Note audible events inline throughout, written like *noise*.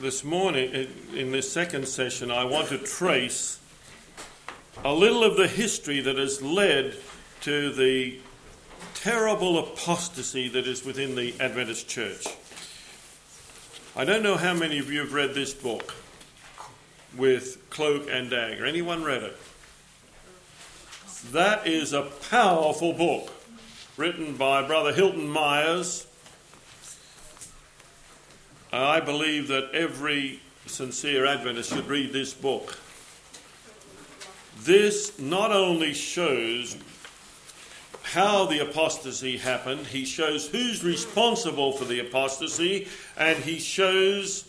this morning, in this second session, I want to trace a little of the history that has led to the terrible apostasy that is within the Adventist church. I don't know how many of you have read this book with Cloak and Dagger. Anyone read it? That is a powerful book written by Brother Hilton Myers. I believe that every sincere Adventist should read this book. This not only shows how the apostasy happened, he shows who's responsible for the apostasy, and he shows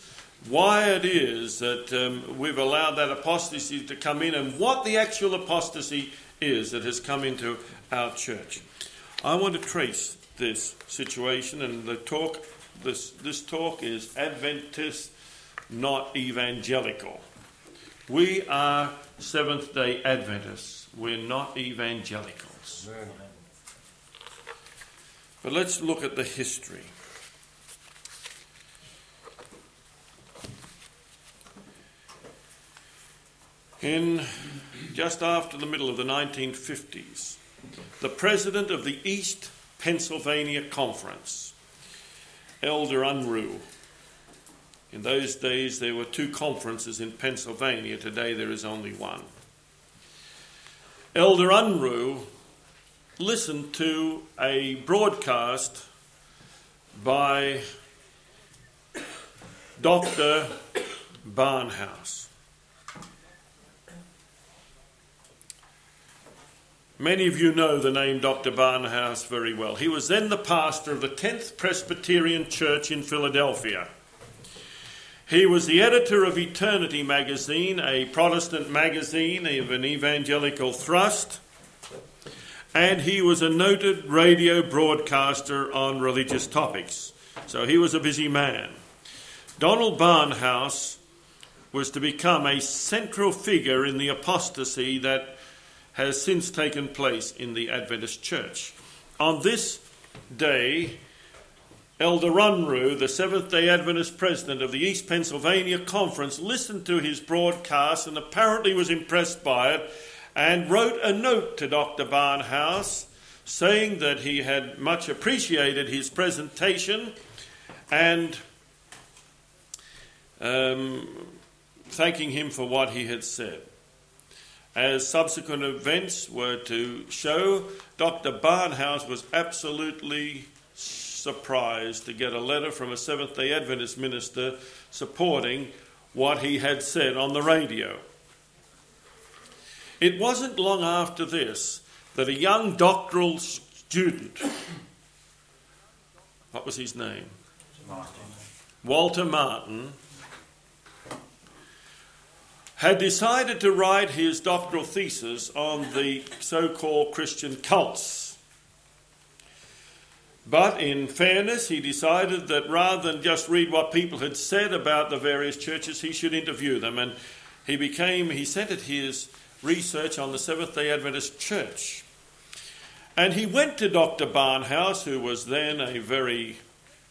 why it is that um, we've allowed that apostasy to come in and what the actual apostasy is that has come into our church. I want to trace this situation, and the talk, this, this talk is Adventist, not evangelical. We are Seventh day Adventists, we're not evangelicals. Amen. But let's look at the history. In just after the middle of the 1950s, the president of the East Pennsylvania Conference, Elder Unruh, in those days there were two conferences in Pennsylvania, today there is only one. Elder Unruh listened to a broadcast by Dr. Barnhouse. Many of you know the name Dr. Barnhouse very well. He was then the pastor of the 10th Presbyterian Church in Philadelphia. He was the editor of Eternity magazine, a Protestant magazine of an evangelical thrust, and he was a noted radio broadcaster on religious topics. So he was a busy man. Donald Barnhouse was to become a central figure in the apostasy that has since taken place in the Adventist Church. On this day, Elder Unruh, the Seventh day Adventist president of the East Pennsylvania Conference, listened to his broadcast and apparently was impressed by it and wrote a note to Dr. Barnhouse saying that he had much appreciated his presentation and um, thanking him for what he had said. As subsequent events were to show, Dr. Barnhouse was absolutely surprised to get a letter from a Seventh day Adventist minister supporting what he had said on the radio. It wasn't long after this that a young doctoral student, what was his name? Martin. Walter Martin, had decided to write his doctoral thesis on the so called Christian cults. But in fairness, he decided that rather than just read what people had said about the various churches, he should interview them. And he became, he centered his research on the Seventh day Adventist Church. And he went to Dr. Barnhouse, who was then a very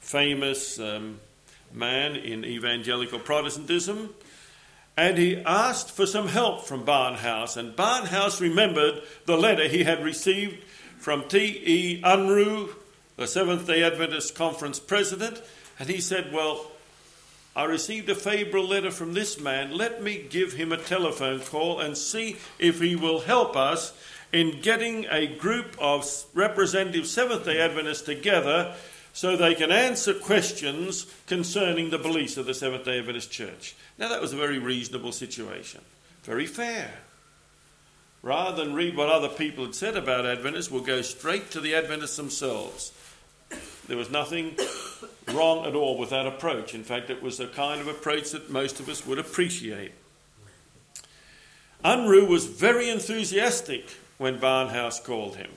famous um, man in evangelical Protestantism, and he asked for some help from Barnhouse. And Barnhouse remembered the letter he had received from T.E. Unruh, the Seventh day Adventist Conference president, and he said, Well, I received a favourable letter from this man. Let me give him a telephone call and see if he will help us in getting a group of representative Seventh day Adventists together so they can answer questions concerning the beliefs of the Seventh day Adventist Church. Now, that was a very reasonable situation, very fair. Rather than read what other people had said about Adventists, we'll go straight to the Adventists themselves. There was nothing *coughs* wrong at all with that approach. In fact, it was the kind of approach that most of us would appreciate. Unruh was very enthusiastic when Barnhouse called him.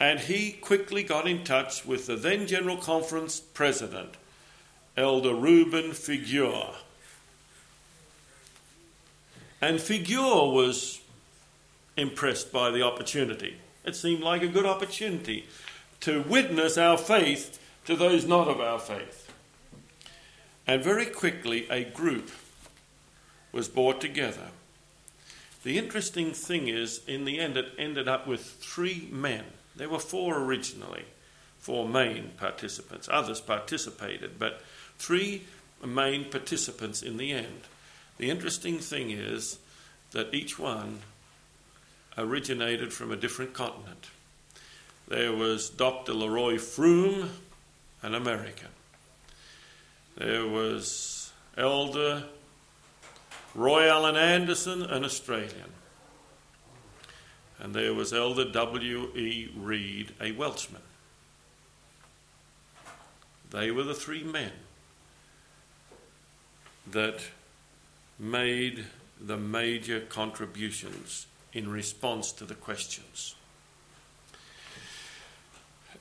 And he quickly got in touch with the then General Conference president, Elder Reuben Figuhr. And Figuhr was impressed by the opportunity. It seemed like a good opportunity to witness our faith to those not of our faith. And very quickly, a group was brought together. The interesting thing is, in the end, it ended up with three men. There were four originally, four main participants. Others participated, but three main participants in the end. The interesting thing is that each one originated from a different continent. There was Dr. Leroy Froom, an American. There was Elder Roy Allen Anderson, an Australian. And there was Elder W.E. Read, a Welshman. They were the three men that made the major contributions in response to the questions.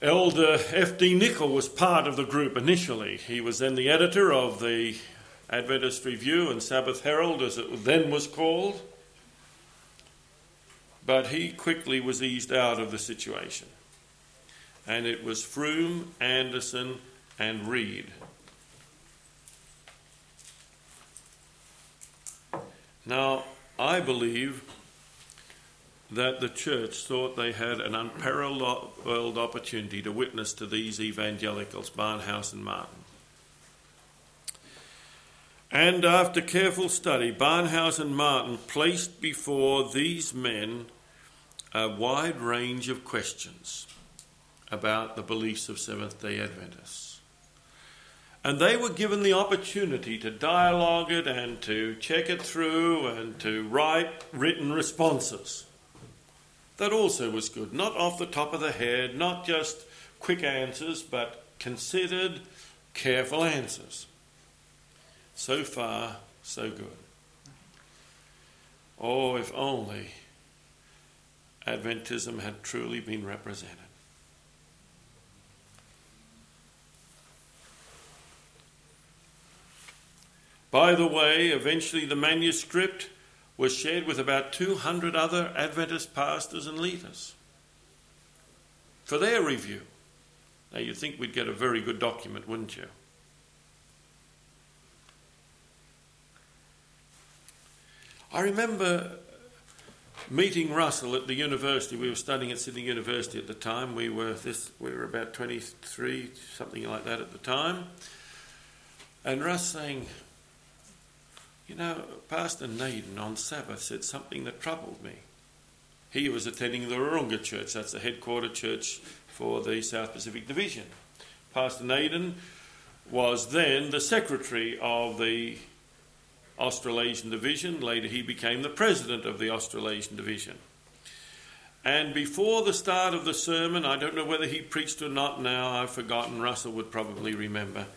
Elder F.D. Nicol was part of the group initially. He was then the editor of the Adventist Review and Sabbath Herald, as it then was called. But he quickly was eased out of the situation. And it was Froom, Anderson, and Read. Now, I believe that the church thought they had an unparalleled opportunity to witness to these evangelicals, Barnhouse and Martin. And after careful study, Barnhouse and Martin placed before these men a wide range of questions about the beliefs of Seventh day Adventists. And they were given the opportunity to dialogue it and to check it through and to write written responses. That also was good. Not off the top of the head, not just quick answers, but considered, careful answers. So far, so good. Oh, if only Adventism had truly been represented. By the way, eventually the manuscript was shared with about 200 other Adventist pastors and leaders for their review. Now, you'd think we'd get a very good document, wouldn't you? I remember meeting Russell at the university. We were studying at Sydney University at the time. We were this. We were about twenty-three, something like that at the time. And Russ saying, you know, Pastor Naden on Sabbath said something that troubled me. He was attending the Wahroonga Church, that's the headquarter church for the South Pacific Division. Pastor Naden was then the secretary of the Australasian Division. Later, he became the president of the Australasian Division. And before the start of the sermon, I don't know whether he preached or not now, I've forgotten. Russell would probably remember.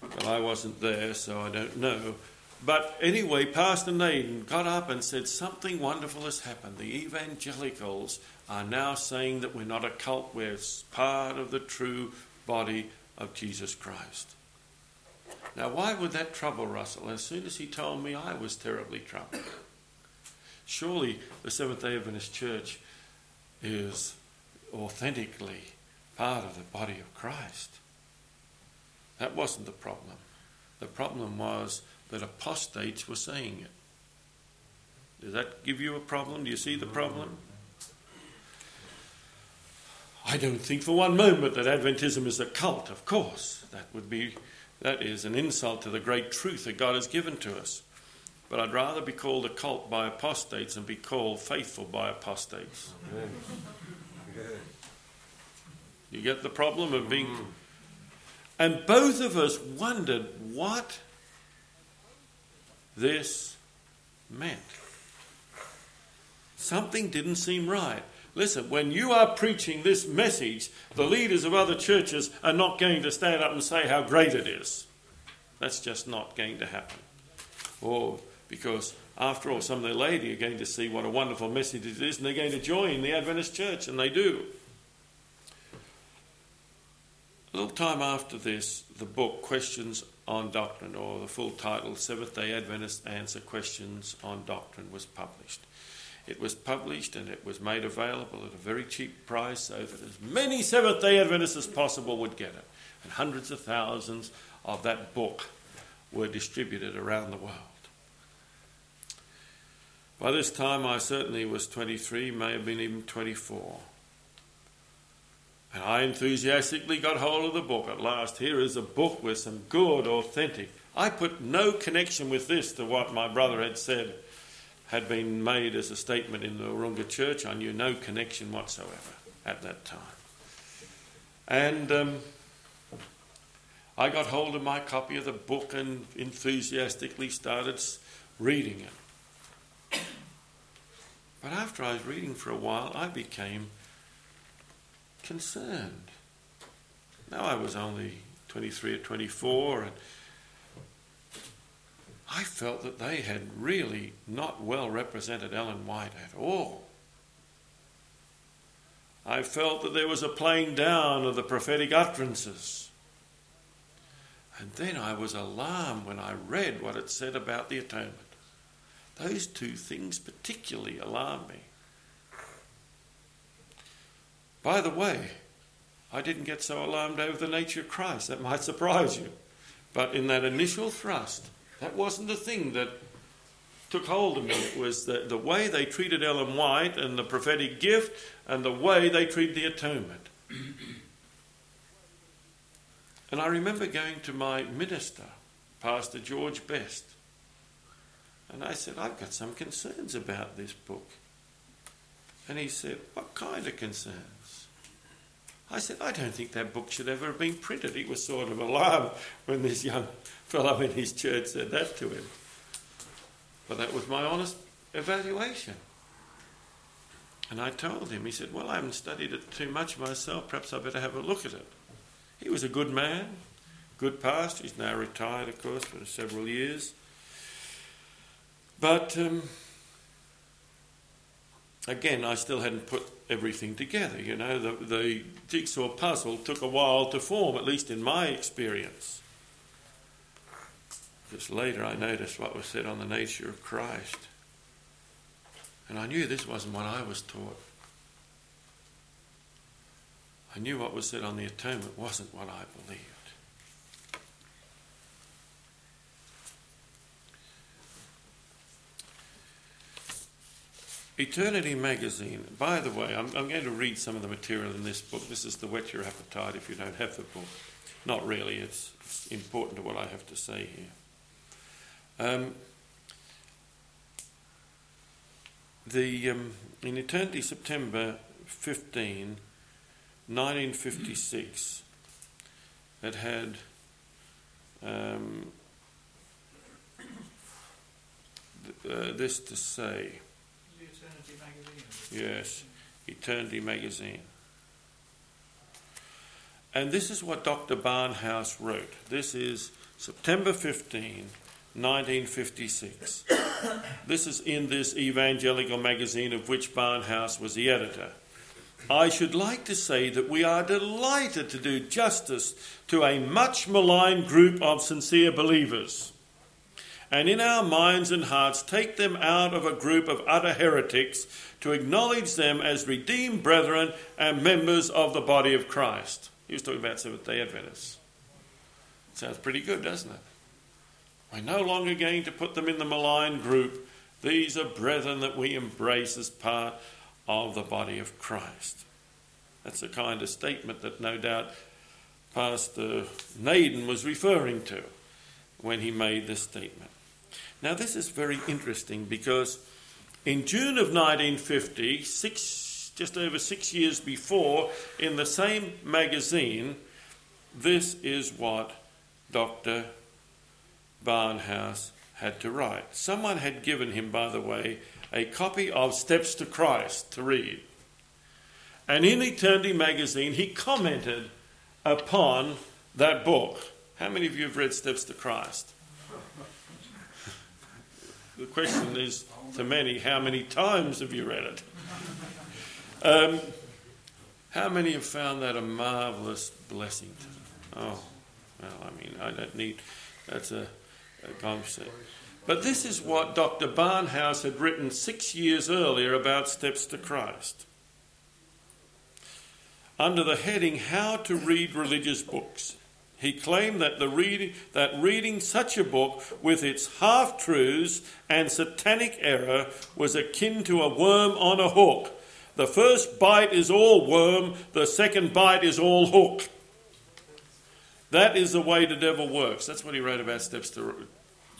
But I wasn't there, so I don't know. But anyway, Pastor Naden got up and said, Something wonderful has happened. The evangelicals are now saying that we're not a cult, we're part of the true body of Jesus Christ. Now, why would that trouble Russell? As soon as he told me, I was terribly troubled. Surely the Seventh day Adventist Church is authentically part of the body of Christ. That wasn't the problem. The problem was that apostates were saying it. Does that give you a problem? Do you see the problem? I don't think for one moment that Adventism is a cult, of course. That would be that is an insult to the great truth that God has given to us. But I'd rather be called a cult by apostates than be called faithful by apostates. You get the problem of being. Mm. And both of us wondered what this meant. Something didn't seem right. Listen, when you are preaching this message, the leaders of other churches are not going to stand up and say how great it is. That's just not going to happen. Or because, after all, some of the lady are going to see what a wonderful message it is and they're going to join the Adventist church, and they do. A little time after this, the book Questions on Doctrine, or the full title Seventh day Adventist Answer Questions on Doctrine, was published. It was published and it was made available at a very cheap price so that as many Seventh day Adventists as possible would get it. And hundreds of thousands of that book were distributed around the world. By this time, I certainly was 23, may have been even 24. And I enthusiastically got hold of the book at last. Here is a book with some good, authentic. I put no connection with this to what my brother had said had been made as a statement in the Wahroonga church. I knew no connection whatsoever at that time. And um, I got hold of my copy of the book and enthusiastically started reading it. But after I was reading for a while, I became concerned. Now I was only 23 or 24, and I felt that they had really not well represented Ellen White at all. I felt that there was a playing down of the prophetic utterances. And then I was alarmed when I read what it said about the atonement. Those two things particularly alarmed me. By the way, I didn't get so alarmed over the nature of Christ. That might surprise you. But in that initial thrust, that wasn't the thing that took hold of me. It was the, the way they treated Ellen White and the prophetic gift and the way they treated the atonement. And I remember going to my minister, Pastor George Best, and I said, I've got some concerns about this book. And he said, What kind of concerns? I said, I don't think that book should ever have been printed. He was sort of alarmed when this young fellow in his church said that to him. But that was my honest evaluation. And I told him, he said, Well, I haven't studied it too much myself. Perhaps I better have a look at it. He was a good man, good pastor. He's now retired, of course, for several years. But um, again, I still hadn't put everything together. You know, the, the jigsaw puzzle took a while to form, at least in my experience. Just later, I noticed what was said on the nature of Christ. And I knew this wasn't what I was taught. I knew what was said on the atonement wasn't what I believed. Eternity magazine. By the way, I'm, I'm, going to read some of the material in this book. This is the whet your appetite if you don't have the book. Not really, it's, it's important to what I have to say here. Um, the um, in Eternity September 15, 1956, it had um, th- uh, this to say. Yes, Eternity magazine. And this is what Dr. Barnhouse wrote. This is September 15, 1956. *coughs* this is in this evangelical magazine of which Barnhouse was the editor. I should like to say that we are delighted to do justice to a much maligned group of sincere believers, and in our minds and hearts take them out of a group of utter heretics to acknowledge them as redeemed brethren and members of the body of Christ. He was talking about Seventh day Adventists. Sounds pretty good, doesn't it? We're no longer going to put them in the malign group. These are brethren that we embrace as part of the body of Christ. That's the kind of statement that no doubt Pastor Naden was referring to when he made this statement. Now, this is very interesting because in June of 1950, six, just over six years before, in the same magazine, this is what Dr. Barnhouse had to write. Someone had given him, by the way, a copy of Steps to Christ to read. And in Eternity magazine, he commented upon that book. How many of you have read Steps to Christ? The question is to many, how many times have you read it? Um, how many have found that a marvelous blessing? Oh, well, I mean, I don't need, that's a, a concept. But this is what Dr. Barnhouse had written six years earlier about Steps to Christ. Under the heading How to Read Religious Books, He claimed that, the reading, that reading such a book with its half truths and satanic error was akin to a worm on a hook. The first bite is all worm, the second bite is all hook. That is the way the devil works. That's what he wrote about Steps to,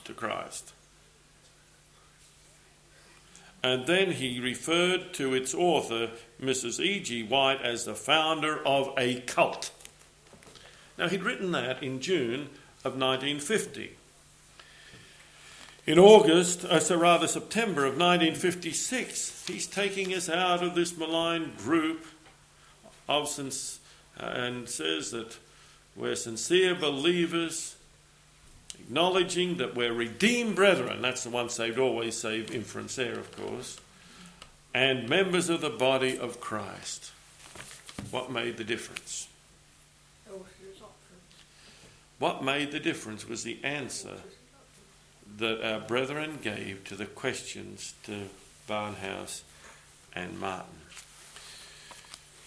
to Christ. And then he referred to its author, Mrs. E.G. White, as the founder of a cult. Now, he'd written that in June of 1950. In August, uh, so rather September of 1956, he's taking us out of this malign group of since, uh, and says that we're sincere believers, acknowledging that we're redeemed brethren. That's the one saved, always saved, inference there, of course, and members of the body of Christ. What made the difference? What made the difference was the answer that our brethren gave to the questions to Barnhouse and Martin.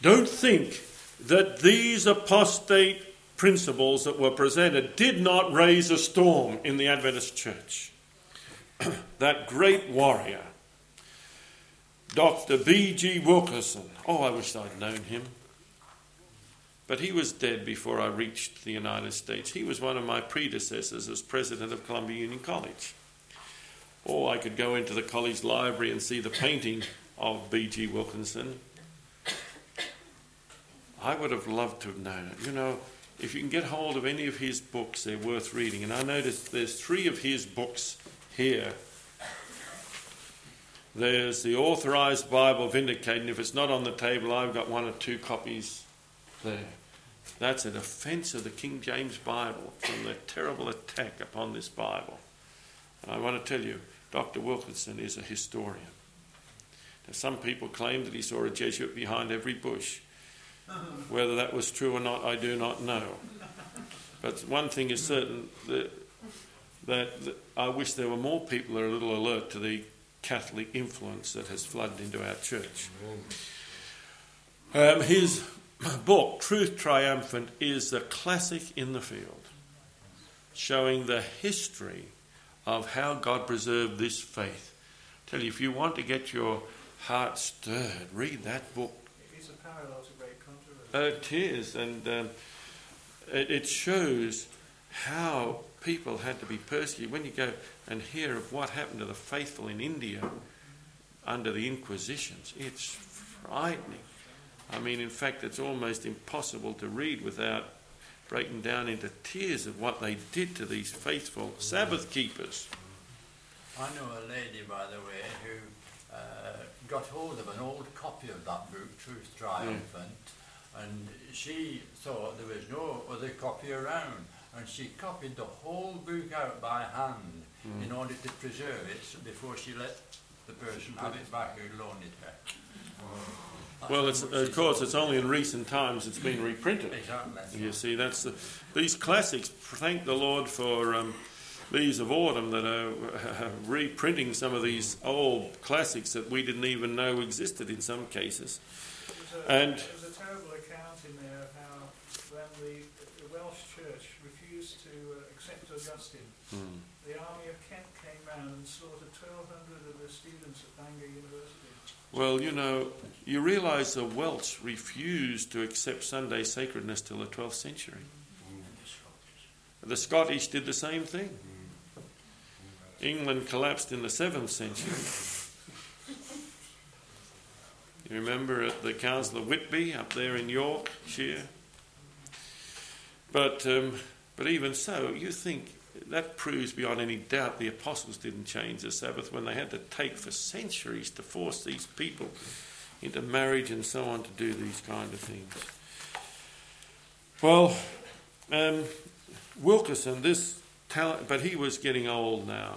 Don't think that these apostate principles that were presented did not raise a storm in the Adventist church. *clears throat* that great warrior, Dr. B.G. Wilkinson, oh, I wish I'd known him. But he was dead before I reached the United States. He was one of my predecessors as president of Columbia Union College. Or I could go into the college library and see the painting of B.G. Wilkinson. I would have loved to have known it. You know, if you can get hold of any of his books, they're worth reading. And I noticed there's three of his books here. There's the Authorized Bible Vindicated. If it's not on the table, I've got one or two copies there. That's a defense of the King James Bible from the terrible attack upon this Bible. And I want to tell you, Dr. Wilkinson is a historian. Now, some people claim that he saw a Jesuit behind every bush. Whether that was true or not, I do not know. But one thing is certain that, that, that I wish there were more people that are a little alert to the Catholic influence that has flooded into our church. Um, his book, Truth Triumphant, is the classic in the field, showing the history of how God preserved this faith. I tell you, if you want to get your heart stirred, read that book. It is a parallel to great controversy. Uh, it is, and um, it, it shows how people had to be persecuted. When you go and hear of what happened to the faithful in India under the Inquisitions, it's frightening. I mean, in fact, it's almost impossible to read without breaking down into tears of what they did to these faithful Sabbath keepers. I know a lady, by the way, who uh, got hold of an old copy of that book, Truth Triumphant, and she thought there was no other copy around. And she copied the whole book out by hand in order to preserve it before she let the person have it back who loaned it her. That's Well, it's, of course, it's only in recent times it's been reprinted. Exactly. You see, that's the, these classics. Thank the Lord for um, these of autumn that are *laughs* reprinting some of these old classics that we didn't even know existed in some cases. There's a, And- there's a terrible account in there of how when the, the Welsh church refused to uh, accept Augustine, Hmm. the army of Kent came round and slaughtered 1,200 of the students at Bangor University. Well, you know, you realise the Welsh refused to accept Sunday sacredness till the 12th century. The Scottish did the same thing. England collapsed in the 7th century. You remember at the Council of Whitby up there in Yorkshire? But, um, but even so, you think that proves beyond any doubt the apostles didn't change the Sabbath when they had to take for centuries to force these people into marriage and so on to do these kind of things. Well, um, Wilkinson, this talent, but he was getting old now.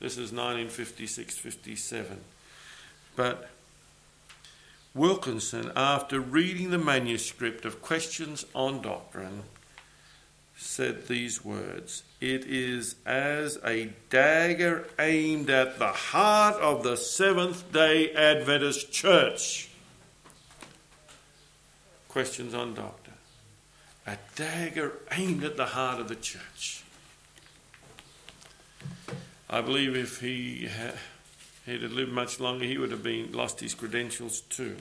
This is 1956 57. But Wilkinson, after reading the manuscript of Questions on Doctrine, said these words It is as a dagger aimed at the heart of the Seventh day Adventist Church. Questions on Doctor. a dagger aimed at the heart of the church. I believe if he had, lived much longer, he would have been lost his credentials too.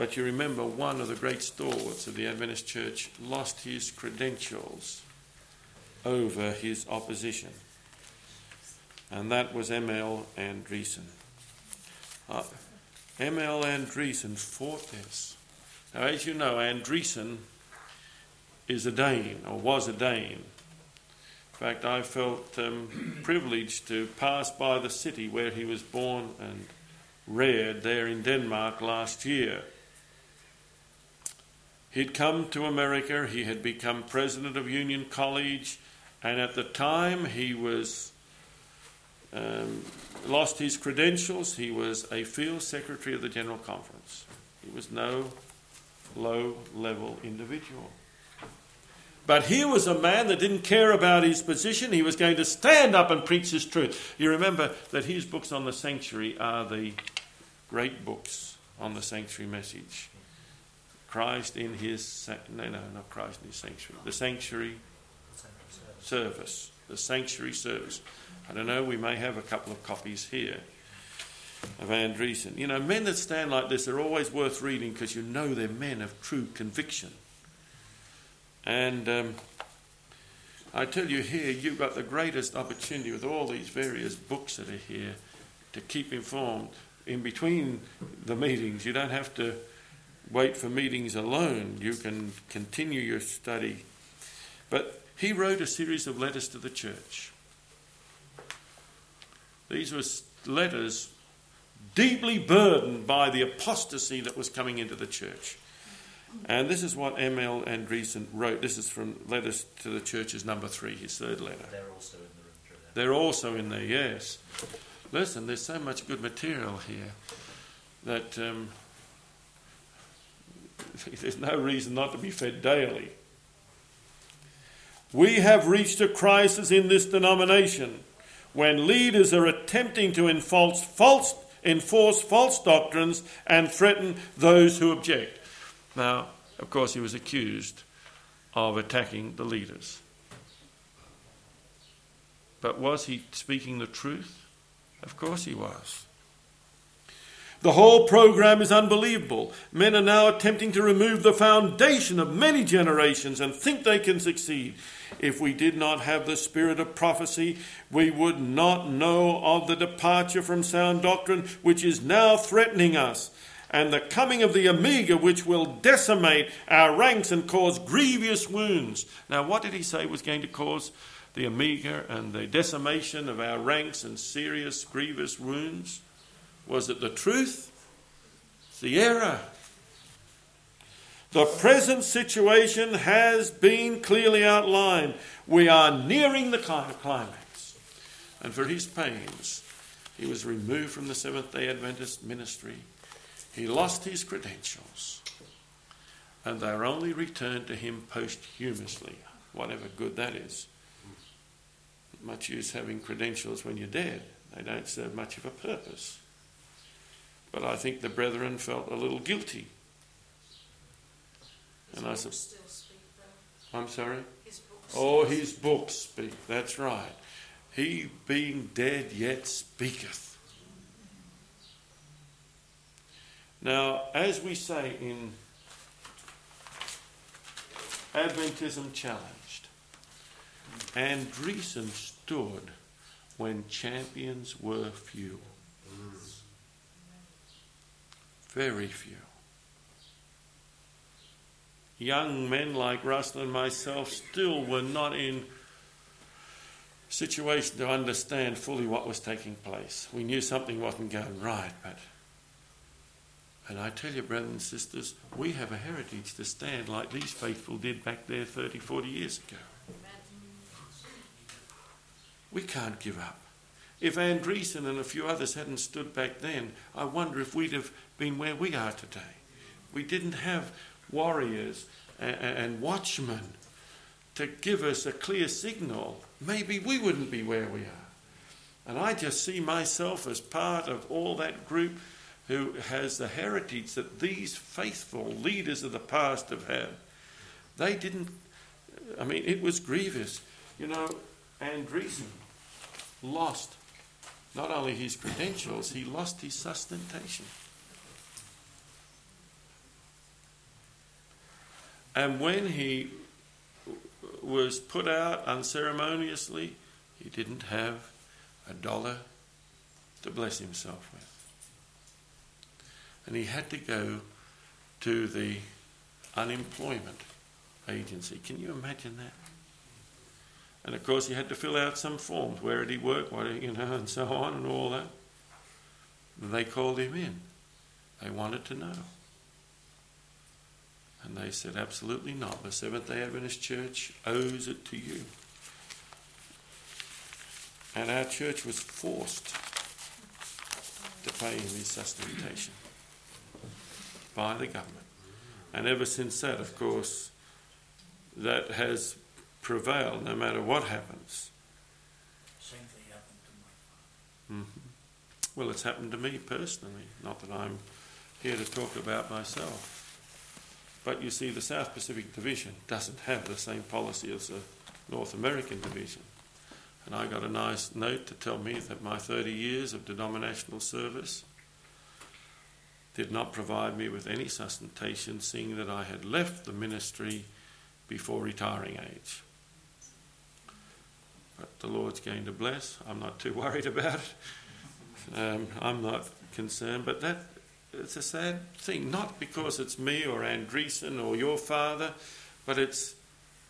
But you remember, one of the great stalwarts of the Adventist Church lost his credentials over his opposition, and that was M.L. Andreasen. Uh, M.L. Andreasen fought this. Now, as you know, Andreasen is a Dane, or was a Dane. In fact, I felt um, privileged to pass by the city where he was born and reared there in Denmark last year. He'd come to America, he had become president of Union College, and at the time he was um, lost his credentials. He was a field secretary of the General Conference. He was no low level individual. But here was a man that didn't care about his position. He was going to stand up and preach his truth. You remember that his books on the sanctuary are the great books on the sanctuary message. Christ in his, no, no, not Christ in his sanctuary. The sanctuary service. The sanctuary service. I don't know, we may have a couple of copies here of Andreasen. You know, men that stand like this are always worth reading because you know they're men of true conviction. And um, I tell you here, you've got the greatest opportunity with all these various books that are here to keep informed. In between the meetings, you don't have to wait for meetings alone. You can continue your study. But he wrote a series of letters to the church. These were letters deeply burdened by the apostasy that was coming into the church. And this is what M.L. Andreasen wrote. This is from Letters to the Churches, number three, his third letter. They're also in the room, They're also in there, yes. Listen, there's so much good material here that um, *laughs* there's no reason not to be fed daily. We have reached a crisis in this denomination when leaders are attempting to enforce false, enforce false doctrines and threaten those who object. Now, of course, he was accused of attacking the leaders. But was he speaking the truth? Of course he was. The whole program is unbelievable. Men are now attempting to remove the foundation of many generations and think they can succeed. If we did not have the spirit of prophecy, we would not know of the departure from sound doctrine which is now threatening us, and the coming of the omega which will decimate our ranks and cause grievous wounds. Now, what did he say was going to cause the omega and the decimation of our ranks and serious, grievous wounds? Was it the truth? The error. The present situation has been clearly outlined. We are nearing the climax. And for his pains, he was removed from the Seventh day Adventist ministry. He lost his credentials. And they are only returned to him posthumously, whatever good that is. Much use having credentials when you're dead, they don't serve much of a purpose. But I think the brethren felt a little guilty and I said, still speak though. I'm sorry? His books. Oh, his books speak. That's right. He being dead yet speaketh. Now, as we say in Adventism Challenged, Andreasen stood when champions were few. Very few young men like Russell and myself still were not in situation to understand fully what was taking place. We knew something wasn't going right, but and I tell you, brothers and sisters, we have a heritage to stand like these faithful did back there 30, 40 years ago. We can't give up. If Andreasen and a few others hadn't stood back then, I wonder if we'd have been where we are today. We didn't have warriors and, and watchmen to give us a clear signal, maybe we wouldn't be where we are. And I just see myself as part of all that group who has the heritage that these faithful leaders of the past have had. They didn't, I mean, it was grievous. You know, Andreasen lost not only his credentials, he lost his sustentation. And when he was put out unceremoniously, he didn't have a dollar to bless himself with. And he had to go to the unemployment agency. Can you imagine that? And of course, he had to fill out some forms. Where did he work? What, you know, and so on, and all that. And they called him in. They wanted to know. And they said, absolutely not. The Seventh day Adventist Church owes it to you. And our church was forced to pay him his sustentation by the government. And ever since that, of course, that has prevailed no matter what happens. Same thing happened to my father. hmm Well, it's happened to me personally, not that I'm here to talk about myself. But you see, the South Pacific Division doesn't have the same policy as the North American Division. And I got a nice note to tell me that my 30 years of denominational service did not provide me with any sustentation, seeing that I had left the ministry before retiring age. But the Lord's going to bless. I'm not too *laughs* worried about it. Um, I'm not concerned. But that it's a sad thing, not because it's me or Andreasen or your father, but it's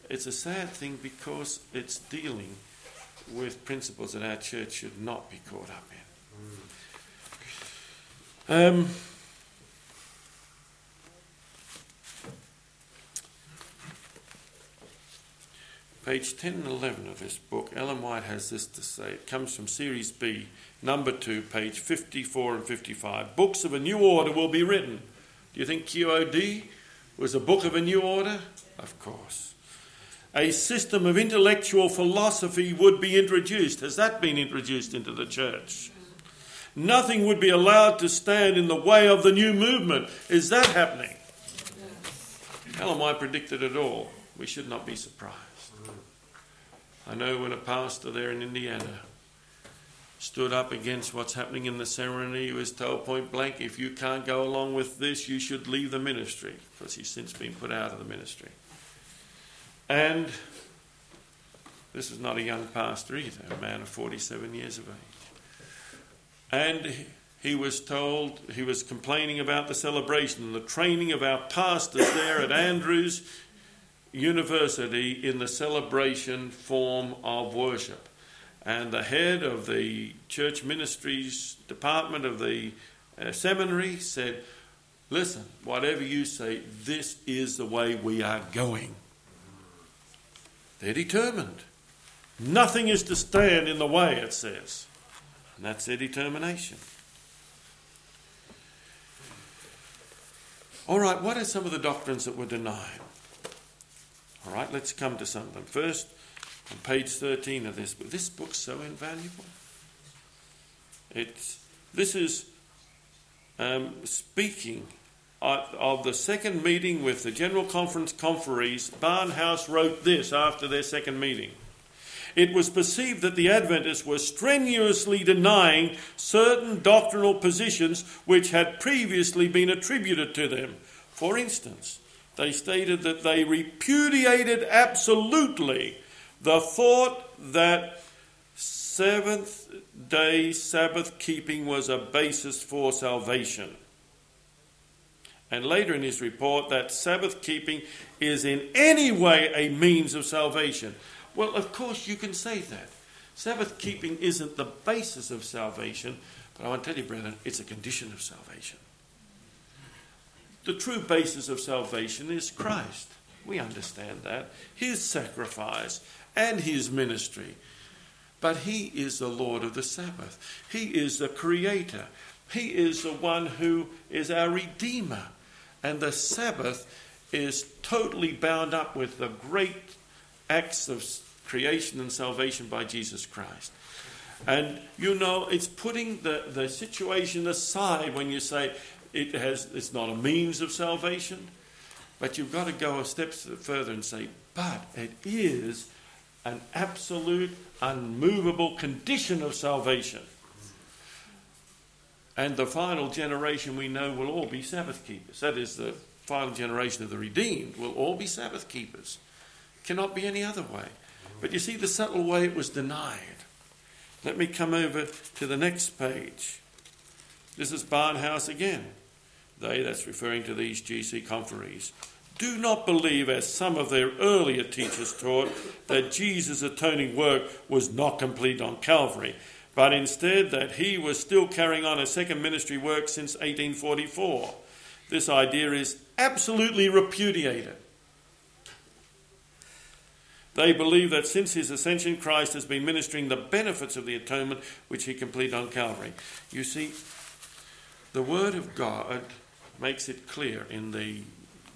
it's a sad thing because it's dealing with principles that our church should not be caught up in. Um, page 10 and 11 of this book, Ellen White has this to say. It comes from Series B, number 2, page 54 and 55. Books of a new order will be written. Do you think QOD was a book of a new order? Of course. A system of intellectual philosophy would be introduced. Has that been introduced into the church? Nothing would be allowed to stand in the way of the new movement. Is that happening? Ellen White predicted it all. We should not be surprised. I know when a pastor there in Indiana stood up against what's happening in the ceremony, he was told point blank, if you can't go along with this, you should leave the ministry, because he's since been put out of the ministry. And this is not a young pastor either, a man of 47 years of age. And he was told, he was complaining about the celebration the training of our pastors there at Andrews University in the celebration form of worship. And the head of the church ministries department of the uh, seminary said, Listen, whatever you say, this is the way we are going. They're determined. Nothing is to stand in the way, it says. And that's their determination. All right, what are some of the doctrines that were denied? All right, let's come to something. First, on page 13 of this book. This book's so invaluable. It's, this is um, speaking of the second meeting with the General Conference conferees. Barnhouse wrote this after their second meeting. It was perceived that the Adventists were strenuously denying certain doctrinal positions which had previously been attributed to them. For instance, they stated that they repudiated absolutely the thought that seventh day Sabbath keeping was a basis for salvation. And later in his report, that Sabbath keeping is in any way a means of salvation. Well, of course, you can say that. Sabbath keeping isn't the basis of salvation, but I want to tell you, brethren, it's a condition of salvation. The true basis of salvation is Christ. We understand that. His sacrifice and his ministry. But he is the Lord of the Sabbath. He is the creator. He is the one who is our redeemer. And the Sabbath is totally bound up with the great acts of creation and salvation by Jesus Christ. And you know, it's putting the, the situation aside when you say it has, it's not a means of salvation. But you've got to go a step further and say, but it is an absolute, unmovable condition of salvation. And the final generation we know will all be Sabbath keepers. That is, the final generation of the redeemed will all be Sabbath keepers. Cannot be any other way. But you see the subtle way it was denied. Let me come over to the next page. This is Barnhouse again. They, that's referring to these GC conferees, do not believe, as some of their earlier teachers taught, that Jesus' atoning work was not complete on Calvary, but instead that he was still carrying on a second ministry work since 1844. This idea is absolutely repudiated. They believe that since his ascension, Christ has been ministering the benefits of the atonement which he completed on Calvary. You see, the Word of God makes it clear in the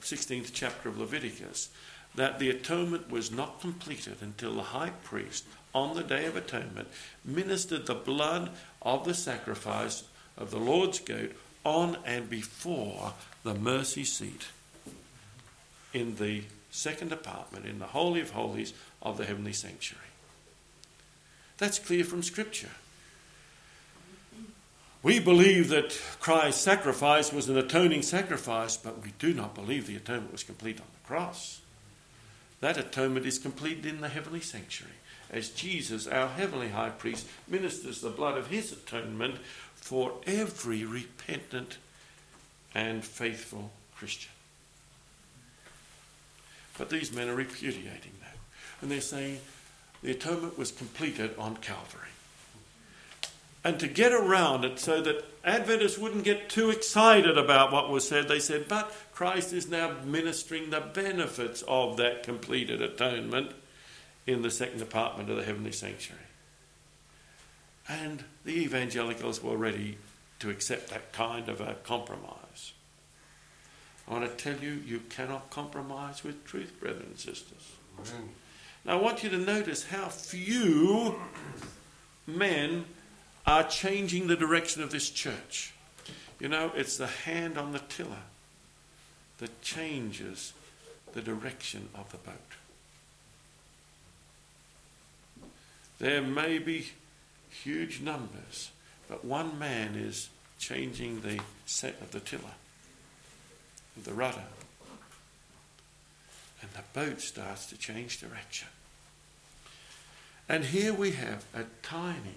16th chapter of Leviticus that the atonement was not completed until the high priest, on the Day of Atonement, ministered the blood of the sacrifice of the Lord's goat on and before the mercy seat in the second apartment, in the Holy of Holies of the heavenly sanctuary. That's clear from Scripture. We believe that Christ's sacrifice was an atoning sacrifice, but we do not believe the atonement was complete on the cross. That atonement is completed in the heavenly sanctuary as Jesus, our heavenly high priest, ministers the blood of his atonement for every repentant and faithful Christian. But these men are repudiating that. And they're saying the atonement was completed on Calvary. And to get around it so that Adventists wouldn't get too excited about what was said, they said, but Christ is now ministering the benefits of that completed atonement in the second apartment of the heavenly sanctuary. And the evangelicals were ready to accept that kind of a compromise. I want to tell you, you cannot compromise with truth, brethren and sisters. Amen. Now, I want you to notice how few men are changing the direction of this church. You know, it's the hand on the tiller that changes the direction of the boat. There may be huge numbers, but one man is changing the set of the tiller, of the rudder, and the boat starts to change direction. And here we have a tiny,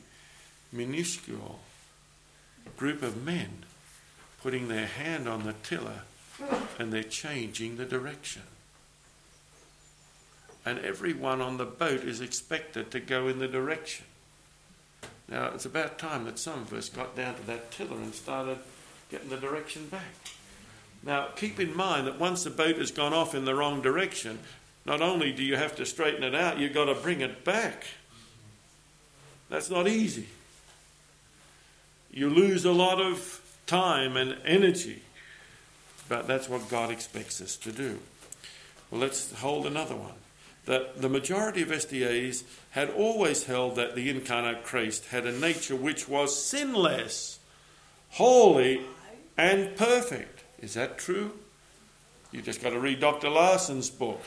minuscule group of men putting their hand on the tiller and they're changing the direction. And everyone on the boat is expected to go in the direction. Now, it's about time that some of us got down to that tiller and started getting the direction back. Now, keep in mind that once the boat has gone off in the wrong direction, not only do you have to straighten it out, you've got to bring it back. That's not easy. You lose a lot of time and energy, but that's what God expects us to do. Well, let's hold another one. That the majority of SDAs had always held that the incarnate Christ had a nature which was sinless, holy, and perfect. Is that true? You just got to read Dr. Larson's book,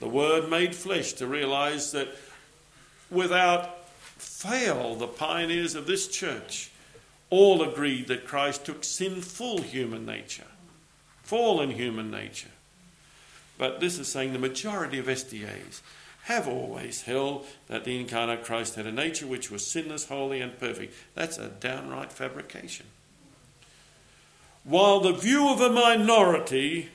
The Word Made Flesh, to realize that without fail, the pioneers of this church all agreed that Christ took sinful human nature, fallen human nature. But this is saying the majority of SDAs have always held that the incarnate Christ had a nature which was sinless, holy, and perfect. That's a downright fabrication. While the view of a minority,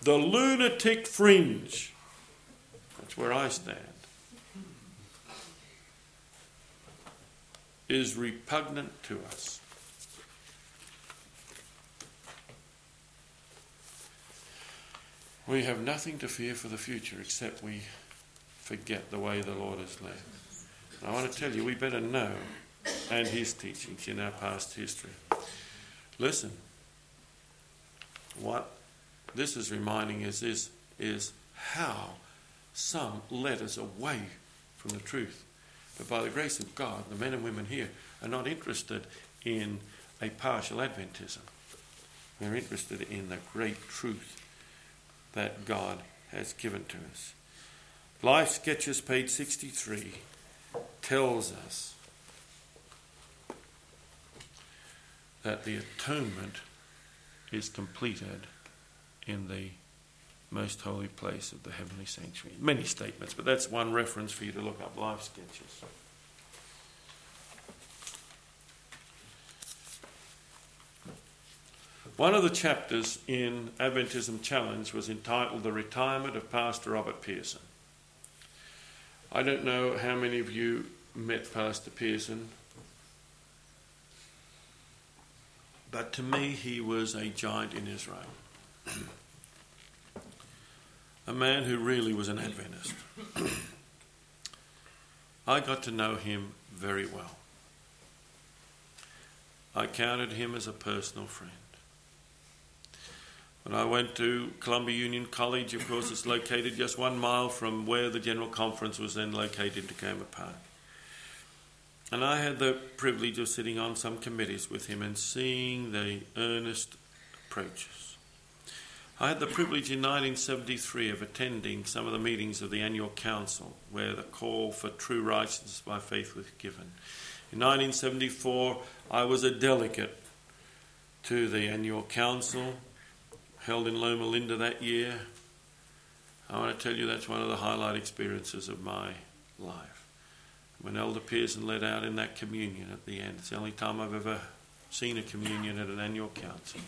the lunatic fringe, that's where I stand, is repugnant to us. We have nothing to fear for the future except we forget the way the Lord has led. I want to tell you, we better know and his teachings in our past history. Listen, what this is reminding us is, is how some led us away from the truth. But by the grace of God, the men and women here are not interested in a partial Adventism. We're interested in the great truth that God has given to us. Life Sketches, page 63, tells us that the atonement is completed in the most holy place of the heavenly sanctuary. Many statements, but that's one reference for you to look up life sketches. One of the chapters in Adventism Challenge was entitled The Retirement of Pastor Robert Pierson. I don't know how many of you met Pastor Pierson, but to me he was a giant in Israel. *clears throat* a man who really was an Adventist. I got to know him very well. I counted him as a personal friend. When I went to Columbia Union College, of course, it's located just one mile from where the General Conference was then located in Takoma Park. And I had the privilege of sitting on some committees with him and seeing the earnest approaches. I had the privilege in 1973 of attending some of the meetings of the annual council where the call for true righteousness by faith was given. In 1974, I was a delegate to the annual council held in Loma Linda that year. I want to tell you that's one of the highlight experiences of my life. When Elder Pierson led out in that communion at the end, it's the only time I've ever seen a communion at an annual council.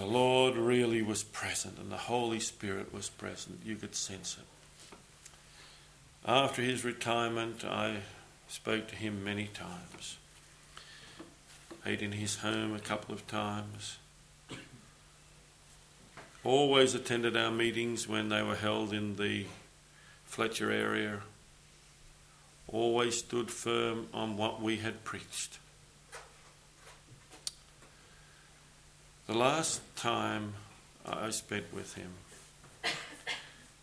The Lord really was present and the Holy Spirit was present. You could sense it. After his retirement, I spoke to him many times. Ate in his home a couple of times always attended our meetings when they were held in the Fletcher area, always stood firm on what we had preached. The last time I spent with him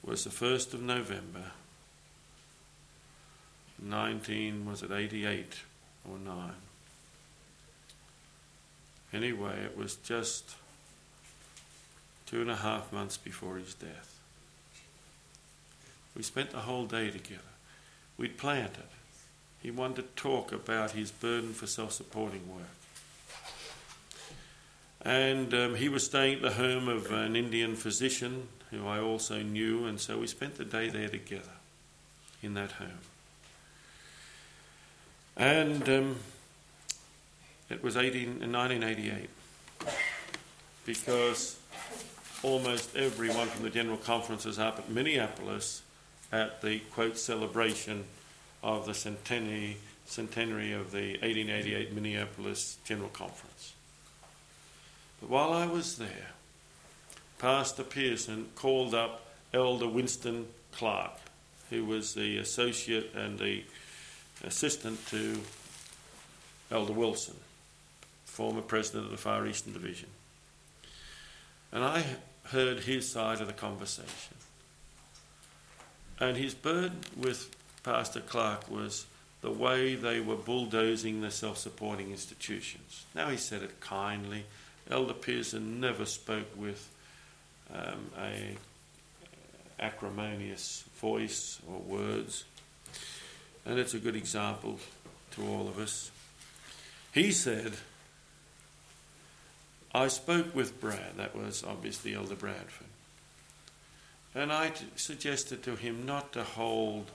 was the 1st of November, 19, was it 88 or 9? Anyway, it was just two and a half months before his death. We spent the whole day together. We'd planned it. He wanted to talk about his burden for self supporting work. And um, he was staying at the home of an Indian physician who I also knew, and so we spent the day there together in that home. And um, it was 18, 1988 because almost everyone from the General Conference was up at Minneapolis at the quote celebration of the centenary, centenary of the 1888 Minneapolis General Conference. But while I was there, Pastor Pierson called up Elder Winston Clark, who was the associate and the assistant to Elder Wilson, former president of the Far Eastern Division. And I heard his side of the conversation. And his burden with Pastor Clark was the way they were bulldozing the self supporting institutions. Now he said it kindly. Elder Pierson never spoke with um, a acrimonious voice or words. And it's a good example to all of us. He said, I spoke with Brad, that was obviously Elder Bradford, and I t- suggested to him not to hold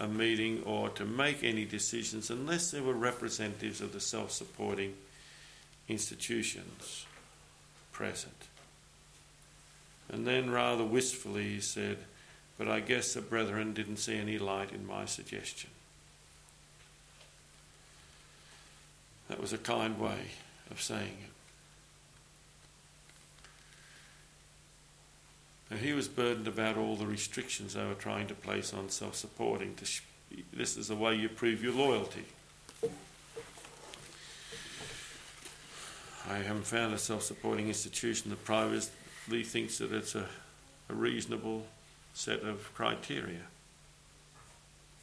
a meeting or to make any decisions unless there were representatives of the self supporting institutions present. And then, rather wistfully, he said, But I guess the brethren didn't see any light in my suggestion. That was a kind way of saying it. He was burdened about all the restrictions they were trying to place on self supporting. This is the way you prove your loyalty. I haven't found a self supporting institution that privately thinks that it's a, a reasonable set of criteria.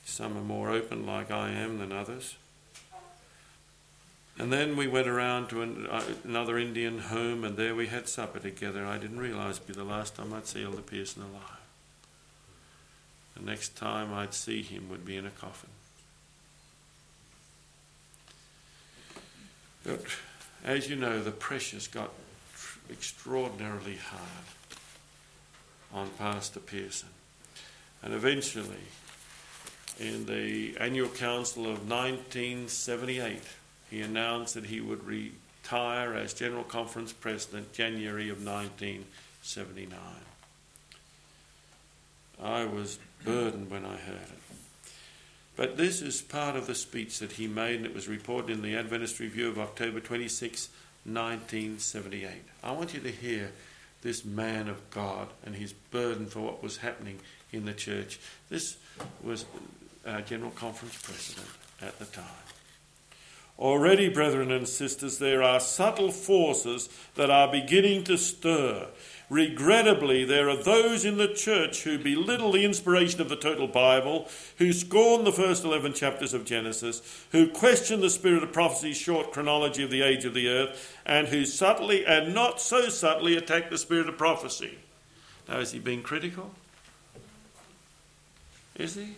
Some are more open, like I am, than others. And then we went around to an, uh, another Indian home, and there we had supper together. I didn't realise it'd be the last time I'd see Elder Pierson alive. The next time I'd see him would be in a coffin. But as you know, the pressures got extraordinarily hard on Pastor Pierson. And eventually, in the annual council of 1978, he announced that he would retire as General Conference President January of 1979. I was burdened when I heard it. But this is part of the speech that he made, and it was reported in the Adventist Review of October 26, 1978. I want you to hear this man of God and his burden for what was happening in the church. This was our General Conference President at the time. Already, brethren and sisters, there are subtle forces that are beginning to stir. Regrettably, there are those in the church who belittle the inspiration of the total Bible, who scorn the first 11 chapters of Genesis, who question the spirit of prophecy's short chronology of the age of the earth, and who subtly and not so subtly attack the spirit of prophecy. Now, is he being critical? Is he?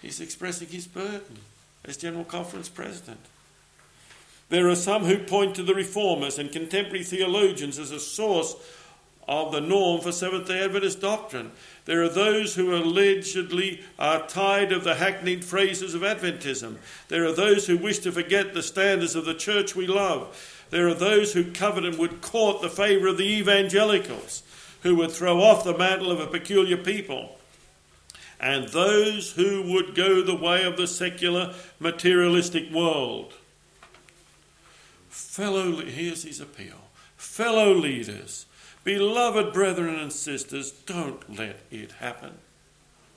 He's expressing his burden as General Conference President. There are some who point to the reformers and contemporary theologians as a source of the norm for Seventh day Adventist doctrine. There are those who allegedly are tired of the hackneyed phrases of Adventism. There are those who wish to forget the standards of the church we love. There are those who covet and would court the favour of the evangelicals, who would throw off the mantle of a peculiar people and those who would go the way of the secular materialistic world. Fellow, here's his appeal. Fellow leaders, beloved brethren and sisters, don't let it happen.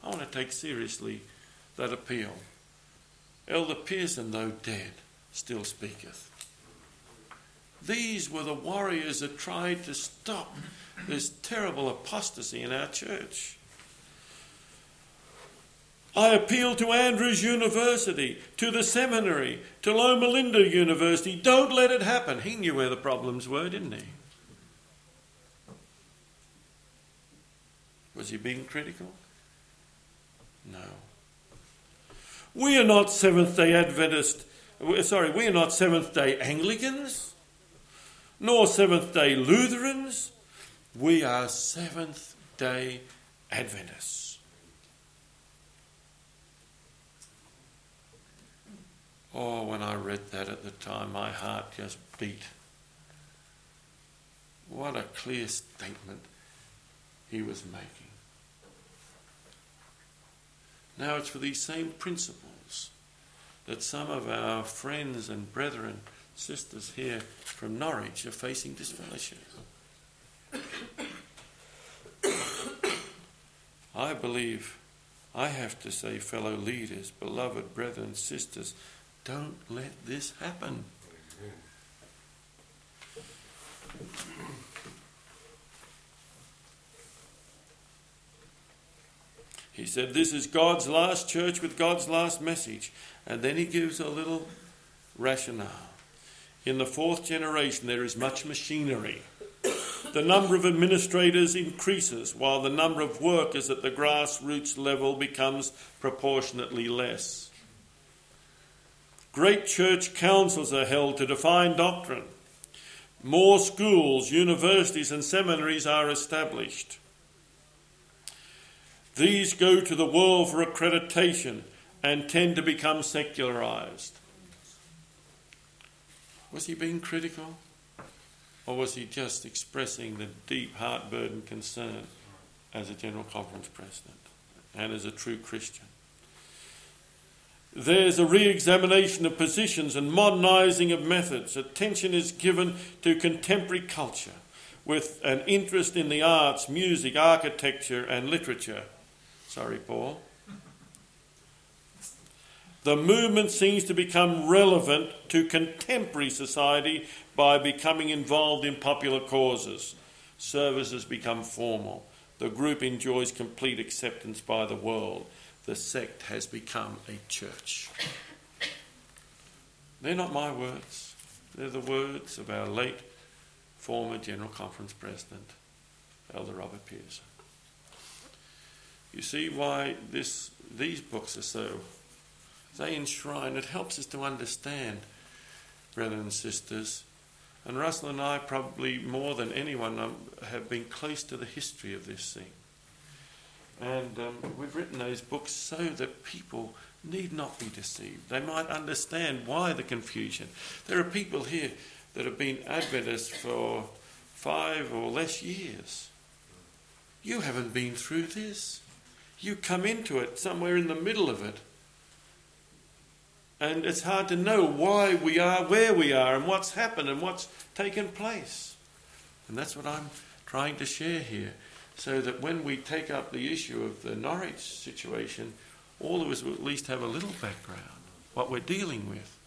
I want to take seriously that appeal. Elder Pierson, though dead, still speaketh. These were the warriors that tried to stop this terrible apostasy in our church. I appeal to Andrews University, to the seminary, to Loma Linda University. Don't let it happen. He knew where the problems were, didn't he? Was he being critical? No. We are not Seventh day Adventist, uh, sorry, we are not Seventh day Anglicans, nor Seventh day Lutherans. We are Seventh day Adventists. Oh, when I read that at the time, my heart just beat. What a clear statement he was making. Now it's for these same principles that some of our friends and brethren, sisters here from Norwich are facing disfellowship. *coughs* I believe I have to say, fellow leaders, beloved brethren, sisters, don't let this happen. He said, This is God's last church with God's last message. And then he gives a little rationale. In the fourth generation, there is much machinery. The number of administrators increases, while the number of workers at the grassroots level becomes proportionately less. Great church councils are held to define doctrine. More schools, universities, and seminaries are established. These go to the world for accreditation and tend to become secularized. Was he being critical? Or was he just expressing the deep heartburden concern as a General Conference President and as a true Christian? There's a re examination of positions and modernising of methods. Attention is given to contemporary culture with an interest in the arts, music, architecture, and literature. Sorry, Paul. The movement seems to become relevant to contemporary society by becoming involved in popular causes. Services become formal. The group enjoys complete acceptance by the world the sect has become a church. They're not my words, they're the words of our late former General Conference President, Elder Robert Pierson. You see why this, these books are so, they enshrine, it helps us to understand, brothers and sisters. And Russell and I, probably more than anyone, um, have been close to the history of this thing. And um, we've written those books so that people need not be deceived. They might understand why the confusion. There are people here that have been Adventists for five or less years. You haven't been through this. You come into it somewhere in the middle of it. And it's hard to know why we are where we are and what's happened and what's taken place. And that's what I'm trying to share here. So that when we take up the issue of the Norwich situation, all of us will at least have a little background, what we're dealing with.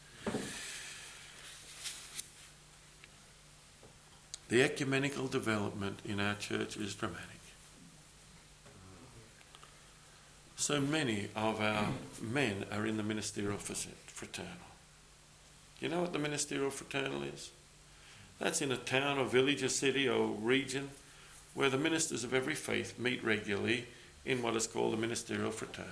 The ecumenical development in our church is dramatic. So many of our men are in the ministerial fraternal. You know what the ministerial fraternal is? That's in a town or village or city or region where the ministers of every faith meet regularly in what is called the ministerial fraternal.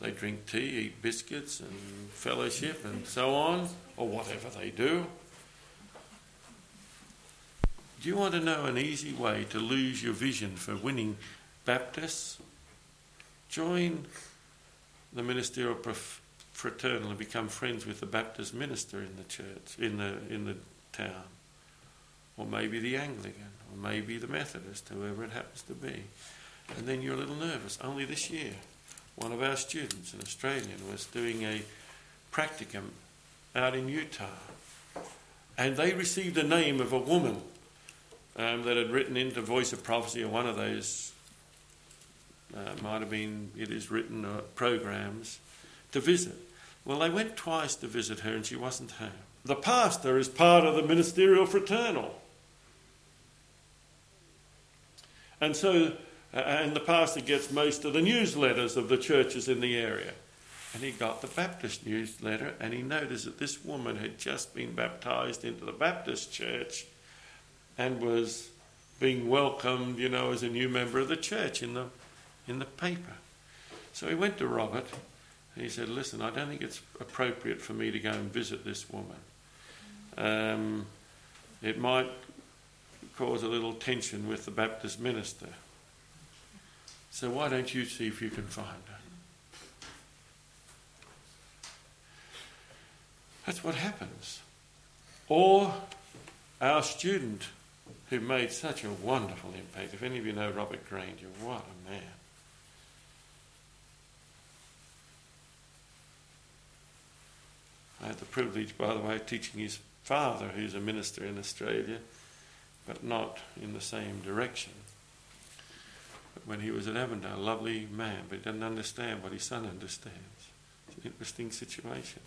They drink tea, eat biscuits, and fellowship, and so on, or whatever they do. Do you want to know an easy way to lose your vision for winning Baptists? Join the ministerial fraternal and become friends with the Baptist minister in the church, in the, in the town. Or maybe the Anglican, maybe the Methodist, whoever it happens to be. And then you're a little nervous. Only this year, one of our students, an Australian, was doing a practicum out in Utah. And they received the name of a woman um, that had written into Voice of Prophecy or one of those, uh, might have been, it is written uh, programs, to visit. Well, they went twice to visit her and she wasn't home. The pastor is part of the ministerial fraternal. And so and the pastor gets most of the newsletters of the churches in the area. And he got the Baptist newsletter and he noticed that this woman had just been baptized into the Baptist church and was being welcomed, you know, as a new member of the church in the, in the paper. So he went to Robert and he said, Listen, I don't think it's appropriate for me to go and visit this woman. Um, it might cause a little tension with the Baptist minister. So why don't you see if you can find her? That's what happens. Or our student who made such a wonderful impact. If any of you know Robert Granger, what a man. I had the privilege, by the way, of teaching his father, who's a minister in Australia, but not in the same direction But when he was at Avondale, a lovely man, but he doesn't understand what his son understands. It's an interesting situation.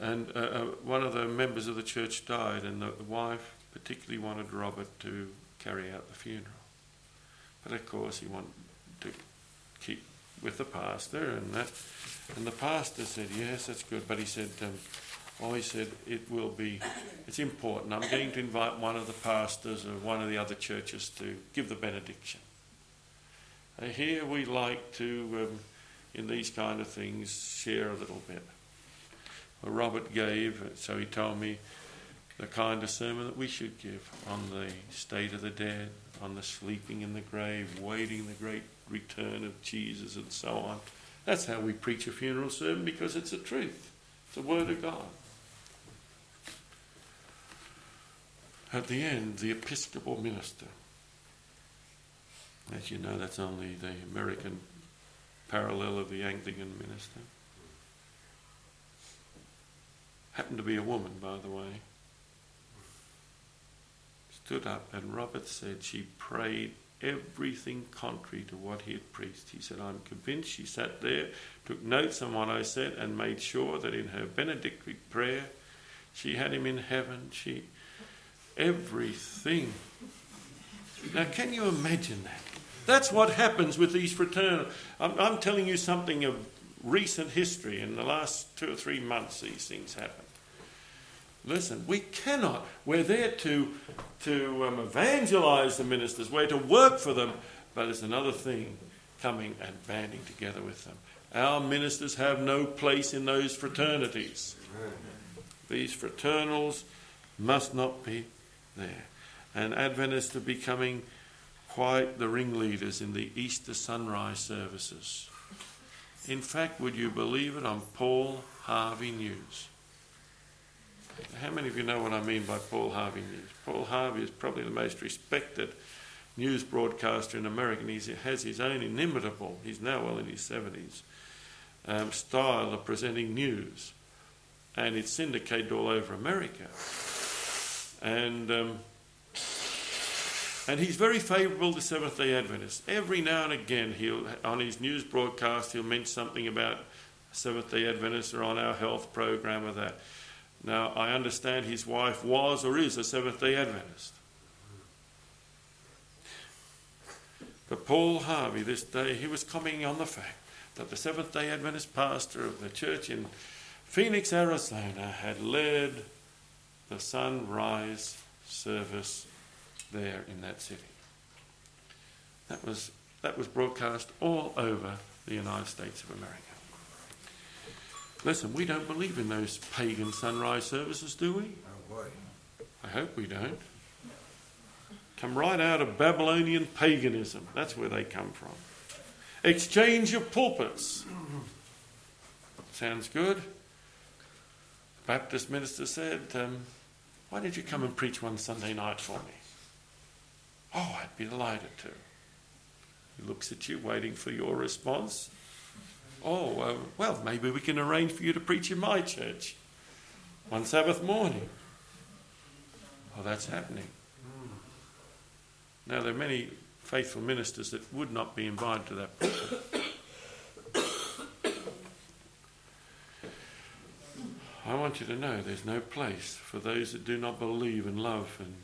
And uh, uh, one of the members of the church died, and the, the wife particularly wanted Robert to carry out the funeral. But of course, he wanted to keep with the pastor, and that. And the pastor said, "Yes, that's good." But he said, um, "Oh, he said it will be. It's important. I'm going to invite one of the pastors of one of the other churches to give the benediction." Uh, here we like to, um, in these kind of things, share a little bit. Well, Robert gave, uh, so he told me the kind of sermon that we should give on the state of the dead, on the sleeping in the grave, waiting the great return of Jesus, and so on. That's how we preach a funeral sermon because it's the truth, it's the Word of God. At the end, the Episcopal minister as you know, that's only the American parallel of the Anglican minister. Happened to be a woman, by the way. Stood up, and Robert said she prayed everything contrary to what he had preached. He said, I'm convinced she sat there, took notes on what I said, and made sure that in her benedictory prayer, she had him in heaven. She, everything. Now, can you imagine that? That's what happens with these fraternal. I'm, I'm telling you something of recent history, in the last two or three months, these things happen. Listen, we cannot. We're there to, to um, evangelize the ministers, we're to work for them, but there's another thing coming and banding together with them. Our ministers have no place in those fraternities. These fraternals must not be there. And Adventists are becoming quite the ringleaders in the Easter sunrise services. In fact, would you believe it, on Paul Harvey News? How many of you know what I mean by Paul Harvey News? Paul Harvey is probably the most respected news broadcaster in America. And he has his own inimitable, he's now well in his 70s, um, style of presenting news. And it's syndicated all over America. And, um, and he's very favourable to Seventh day Adventists. Every now and again, he'll, on his news broadcast, he'll mention something about Seventh day Adventists or on our health program or that. Now, I understand his wife was or is a Seventh day Adventist. But Paul Harvey, this day, he was commenting on the fact that the Seventh day Adventist pastor of the church in Phoenix, Arizona, had led the sunrise service there in that city. That was, that was broadcast all over the United States of America. Listen, we don't believe in those pagan sunrise services, do we? Oh. I hope we don't. Come right out of Babylonian paganism. That's where they come from. Exchange of pulpits. Sounds good. The Baptist minister said, um, Why did you come and preach one Sunday night for me? Oh, I'd be delighted to. He looks at you, waiting for your response. Oh, uh, well, maybe we can arrange for you to preach in my church one Sabbath morning. Oh, that's happening. Now, there are many faithful ministers that would not be invited to that I want you to know there's no place for those that do not believe and love and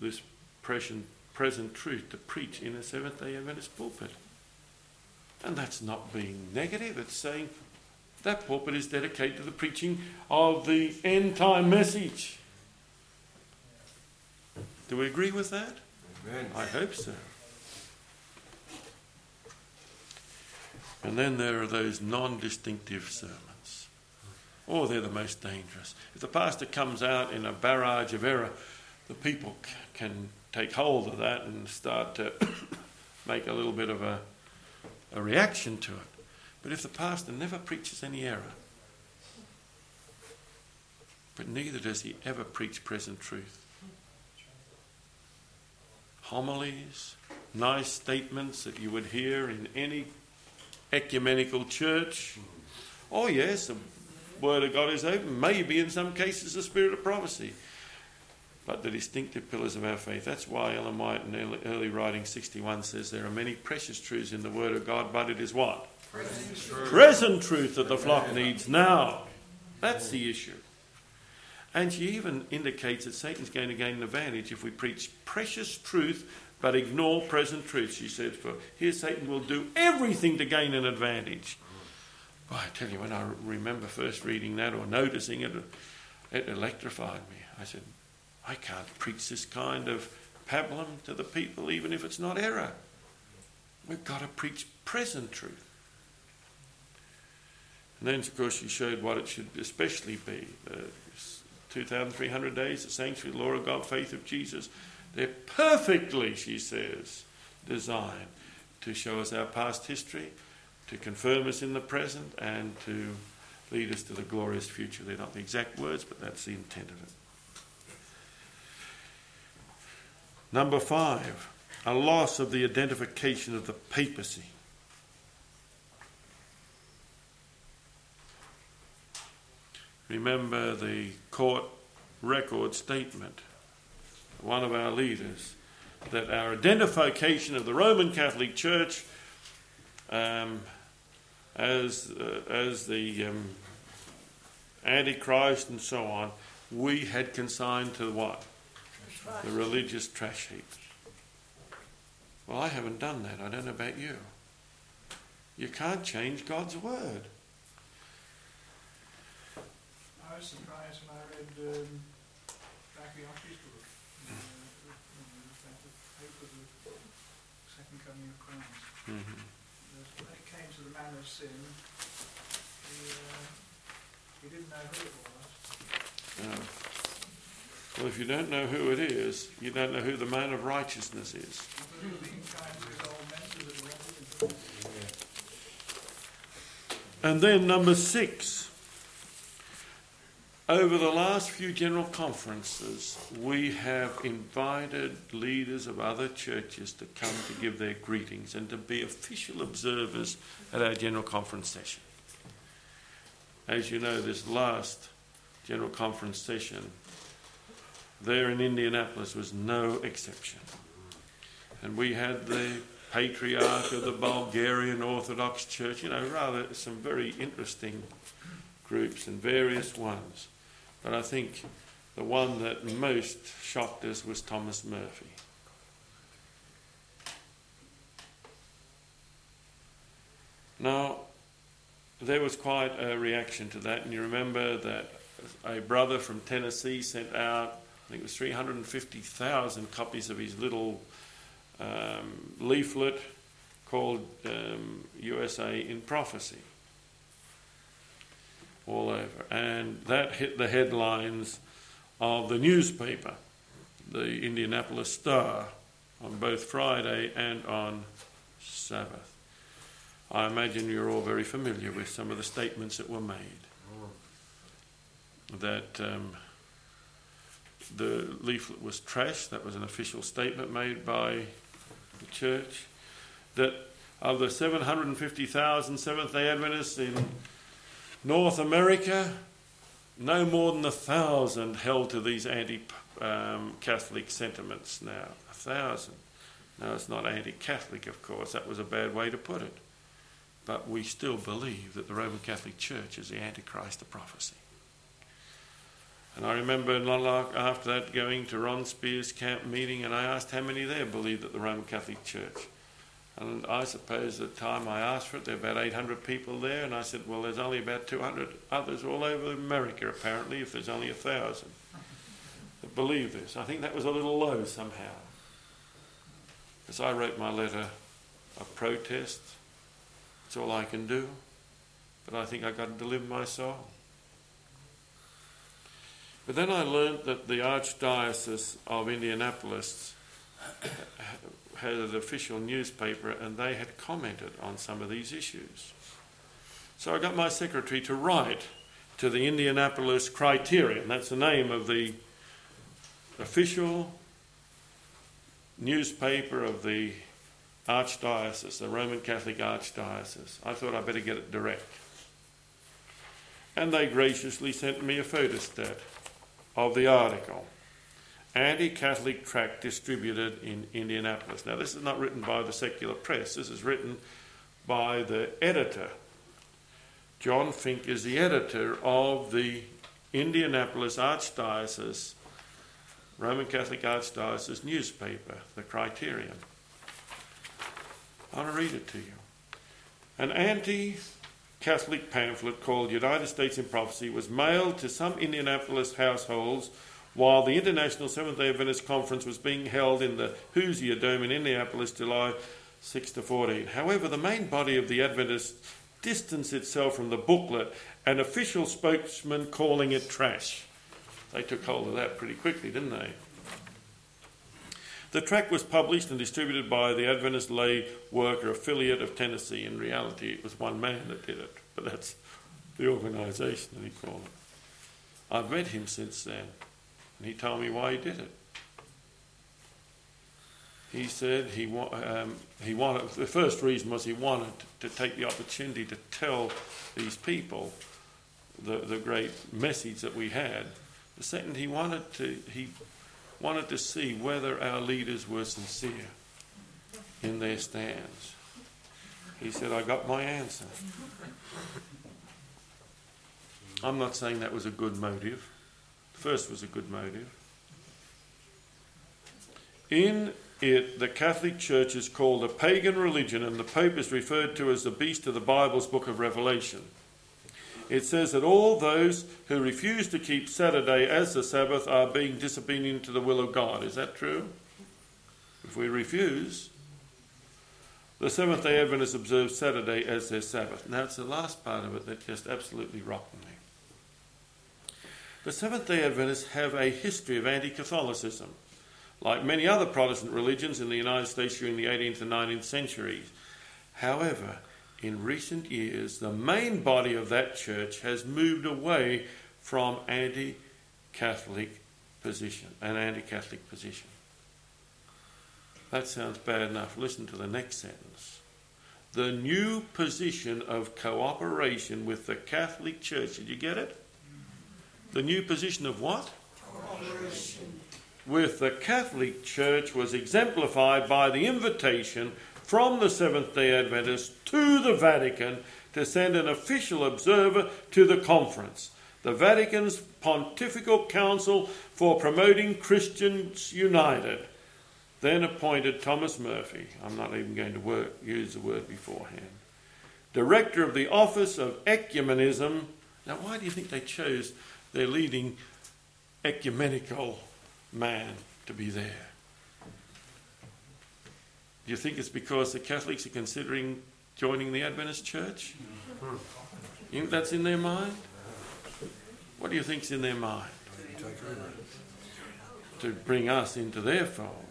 this present, present truth to preach in a Seventh day Adventist pulpit. And that's not being negative, it's saying that pulpit is dedicated to the preaching of the end time message. Do we agree with that? Amen. I hope so. And then there are those non distinctive sermons. Oh, they're the most dangerous. If the pastor comes out in a barrage of error, the people c- can take hold of that and start to *coughs* make a little bit of a, a reaction to it. But if the pastor never preaches any error, but neither does he ever preach present truth, homilies, nice statements that you would hear in any ecumenical church. Oh, yes, Word of God is open, maybe in some cases the spirit of prophecy. But the distinctive pillars of our faith. That's why Ellen White in early, early writing 61 says there are many precious truths in the Word of God, but it is what? Present truth. Present truth that the flock needs now. That's the issue. And she even indicates that Satan's going to gain an advantage if we preach precious truth but ignore present truth. She says, For here Satan will do everything to gain an advantage. I tell you, when I remember first reading that or noticing it, it electrified me. I said, I can't preach this kind of pablum to the people, even if it's not error. We've got to preach present truth. And then, of course, she showed what it should especially be. Uh, 2,300 days, the sanctuary, law of God, faith of Jesus. They're perfectly, she says, designed to show us our past history, to confirm us in the present, and to lead us to the glorious future. They're not the exact words, but that's the intent of it. Number five, a loss of the identification of the papacy. Remember the court record statement, one of our leaders, that our identification of the Roman Catholic Church um, as, uh, as the um, Antichrist and so on, we had consigned to what? The religious trash heap. Well, I haven't done that. I don't know about you. You can't change God's word. I was surprised when I read um, Bacchiocchi's book, uh, about the hope of the second coming of Christ. Mm-hmm. That When it came to the man of sin, he, uh, he didn't know who it was. Yeah. Well, if you don't know who it is, you don't know who the man of righteousness is. He was being kind to his old mentors that were into And then number six. Over the last few general conferences, we have invited leaders of other churches to come to give their greetings and to be official observers at our general conference session. As you know, this last general conference session there in Indianapolis was no exception. And we had the patriarch of the Bulgarian Orthodox Church, you know, rather some very interesting groups and various ones. But I think the one that most shocked us was Thomas Murphy. Now, there was quite a reaction to that, and you remember that a brother from Tennessee sent out, I think it was 350,000 copies of his little um, leaflet called um, USA in Prophecy all over. And that hit the headlines of the newspaper, the Indianapolis Star, on both Friday and on Sabbath. I imagine you're all very familiar with some of the statements that were made. That um, the leaflet was trash, that was an official statement made by the church. That of the 750,000 Seventh day Adventists in North America, no more than a thousand held to these anti um, Catholic sentiments now. A thousand. Now, it's not anti Catholic, of course, that was a bad way to put it. But we still believe that the Roman Catholic Church is the Antichrist of prophecy. And I remember not long after that going to Ron Spear's camp meeting, and I asked how many there believed that the Roman Catholic Church. And I suppose the time I asked for it, there were about 800 people there, and I said, well, there's only about 200 others all over America, apparently, if there's only a thousand that believe this. I think that was a little low somehow. Because I wrote my letter of protest. It's all I can do. But I think I've got to deliver my soul. But then I learned that the Archdiocese of Indianapolis had an official newspaper and they had commented on some of these issues. So I got my secretary to write to the Indianapolis Criterion, that's the name of the official newspaper of the Archdiocese, the Roman Catholic Archdiocese. I thought I'd better get it direct. And they graciously sent me a photostat of the article anti Catholic tract distributed in Indianapolis. Now, this is not written by the secular press, this is written by the editor. John Fink is the editor of the Indianapolis Archdiocese, Roman Catholic Archdiocese newspaper, the Criterion. I want to read it to you. An anti Catholic pamphlet called United States in Prophecy was mailed to some Indianapolis households while the International Seventh day Adventist Conference was being held in the Hoosier Dome in Indianapolis, July 6 to 14. However, the main body of the Adventists distanced itself from the booklet, an official spokesman calling it trash. They took hold of that pretty quickly, didn't they? The tract was published and distributed by the Adventist Lay Worker Affiliate of Tennessee. In reality, it was one man that did it, but that's the organisation that he called it. I've met him since then, and he told me why he did it. He said he, wa- um, he wanted, the first reason was he wanted to take the opportunity to tell these people the, the great message that we had. The second, he wanted to, he wanted to see whether our leaders were sincere in their stands. He said, I got my answer. I'm not saying that was a good motive. First was a good motive. In it, the Catholic Church is called a pagan religion, and the Pope is referred to as the beast of the Bible's book of Revelation. It says that all those who refuse to keep Saturday as the Sabbath are being disobedient to the will of God. Is that true? If we refuse, the Seventh day Adventists observe Saturday as their Sabbath. Now, it's the last part of it that just absolutely rocked me. The Seventh day Adventists have a history of anti Catholicism, like many other Protestant religions in the United States during the 18th and 19th centuries. However, in recent years, the main body of that church has moved away from anti Catholic position, an anti Catholic position. That sounds bad enough. Listen to the next sentence. The new position of cooperation with the Catholic Church. Did you get it? The new position of what? With the Catholic Church was exemplified by the invitation from the Seventh day Adventists to the Vatican to send an official observer to the conference. The Vatican's Pontifical Council for Promoting Christian Unity then appointed Thomas Murphy, I'm not even going to work, use the word beforehand, director of the Office of Ecumenism. Now, why do you think they chose their leading ecumenical man to be there? Do you think it's because the Catholics are considering joining the Adventist church? Hmm. You think that's in their mind? What do you think's in their mind? To bring us into their fold.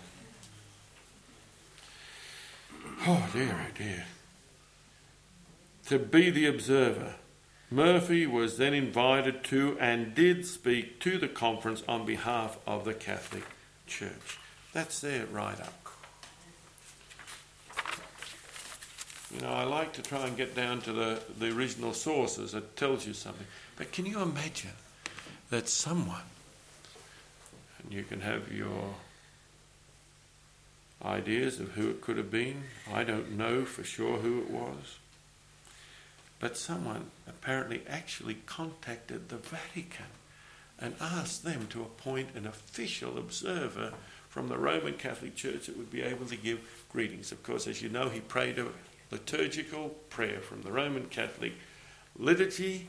Oh dear, oh dear. To be the observer. Murphy was then invited to and did speak to the conference on behalf of the Catholic Church. That's there right up. You know, I like to try and get down to the, the original sources. It tells you something. But can you imagine that someone, and you can have your ideas of who it could have been. I don't know for sure who it was. But someone apparently actually contacted the Vatican and asked them to appoint an official observer from the Roman Catholic Church that would be able to give greetings. Of course, as you know, he prayed a liturgical prayer from the Roman Catholic liturgy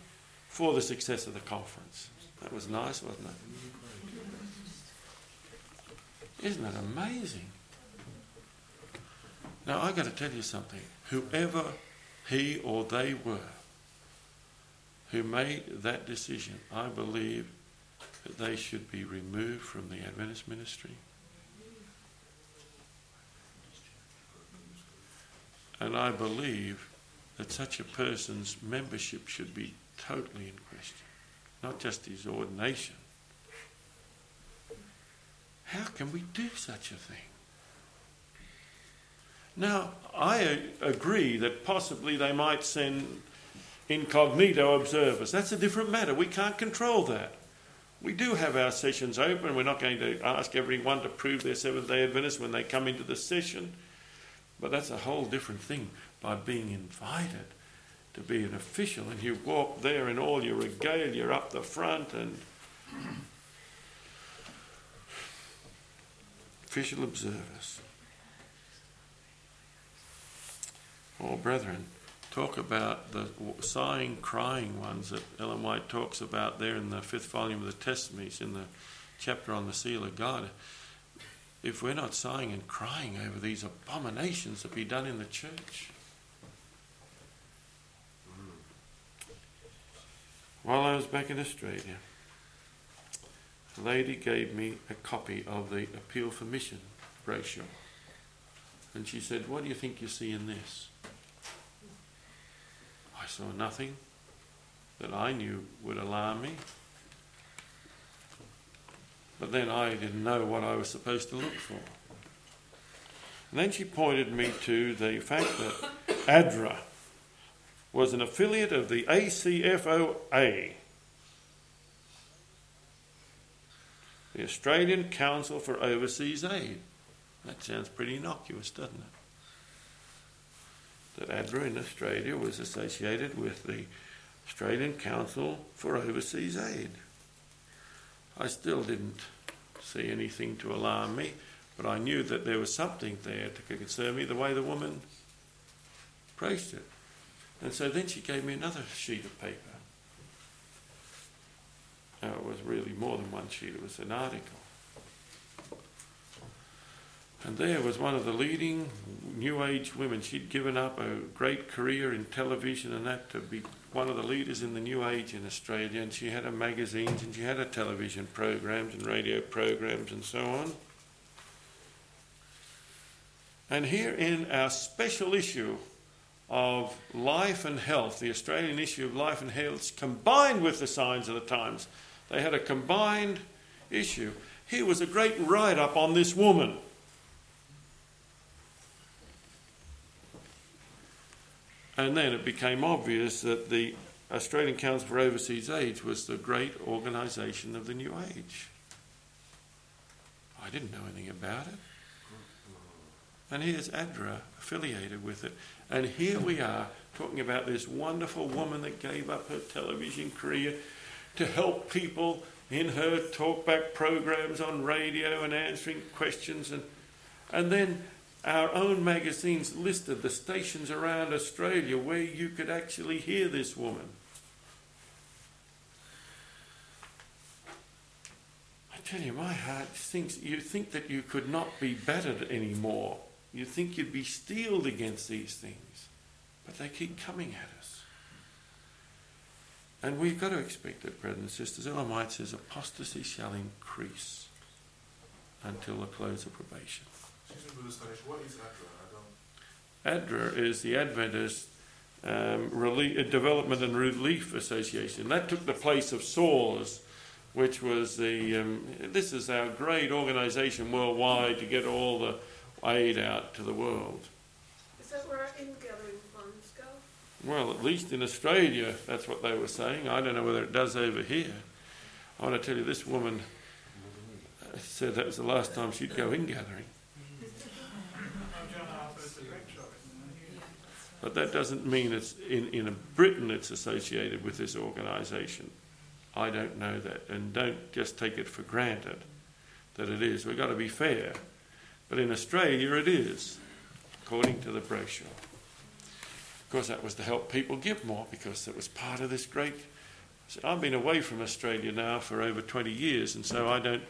for the success of the conference. That was nice, wasn't it? Isn't that amazing? Now, I've got to tell you something. Whoever he or they were who made that decision, I believe that they should be removed from the Adventist ministry. And I believe that such a person's membership should be totally in question, not just his ordination. How can we do such a thing? Now, I agree that possibly they might send incognito observers. That's a different matter. We can't control that. We do have our sessions open. We're not going to ask everyone to prove they're Seventh day Adventists when they come into the session. But that's a whole different thing by being invited to be an official and you walk there in all your regalia up the front and official observers. Oh, brethren, talk about the sighing, crying ones that Ellen White talks about there in the fifth volume of the Testimonies, in the chapter on the seal of God. If we're not sighing and crying over these abominations that be done in the church. While I was back in Australia, a lady gave me a copy of the Appeal for Mission brochure. And she said, What do you think you see in this? I saw nothing that I knew would alarm me. But then I didn't know what I was supposed to look for. And then she pointed me to the fact that ADRA was an affiliate of the ACFOA, the Australian Council for Overseas Aid. That sounds pretty innocuous, doesn't it? that ADRA in Australia was associated with the Australian Council for Overseas Aid. I still didn't see anything to alarm me, But I knew that there was something there to concern me, the way the woman praised it. And so then she gave me another sheet of paper. Now, it was really more than one sheet, it was an article. And there was one of the leading New Age women. She'd given up a great career in television and that to be one of the leaders in the New Age in Australia. And she had her magazines and she had her television programs and radio programs and so on. And here in our special issue of Life and Health, the Australian issue of Life and Health, combined with the Signs of the Times, they had a combined issue. Here was a great write up on this woman. And then it became obvious that the Australian Council for Overseas AIDS was the great organisation of the New Age. I didn't know anything about it. And here's ADRA affiliated with it. And here we are talking about this wonderful woman that gave up her television career to help people in her talkback programs on radio and answering questions. And, and then our own magazines listed the stations around Australia where you could actually hear this woman. I tell you, my heart thinks you think that you could not be battered anymore. You think you'd be steeled against these things, but they keep coming at us. And we've got to expect it, brothers and sisters. Ellen White says apostasy shall increase until the close of probation. What is ADRA? ADRA is the Adventist um, Relief, Development and Relief Association. That took the place of SAWS, which was the. Um, this is our great organisation worldwide to get all the aid out to the world. Is that where our in-gathering funds go? Well, at least in Australia, that's what they were saying. I don't know whether it does over here. I want to tell you, this woman uh, said that was the last time she'd go in gathering. Oh, John Harper's the director of it. and he- But that doesn't mean it's in, in Britain it's associated with this organisation. I don't know that. And don't just take it for granted that it is. We've got to be fair. But in Australia it is, according to the brochure. Of course, that was to help people give more because it was part of this great. I've been away from Australia now for over 20 years, and so I don't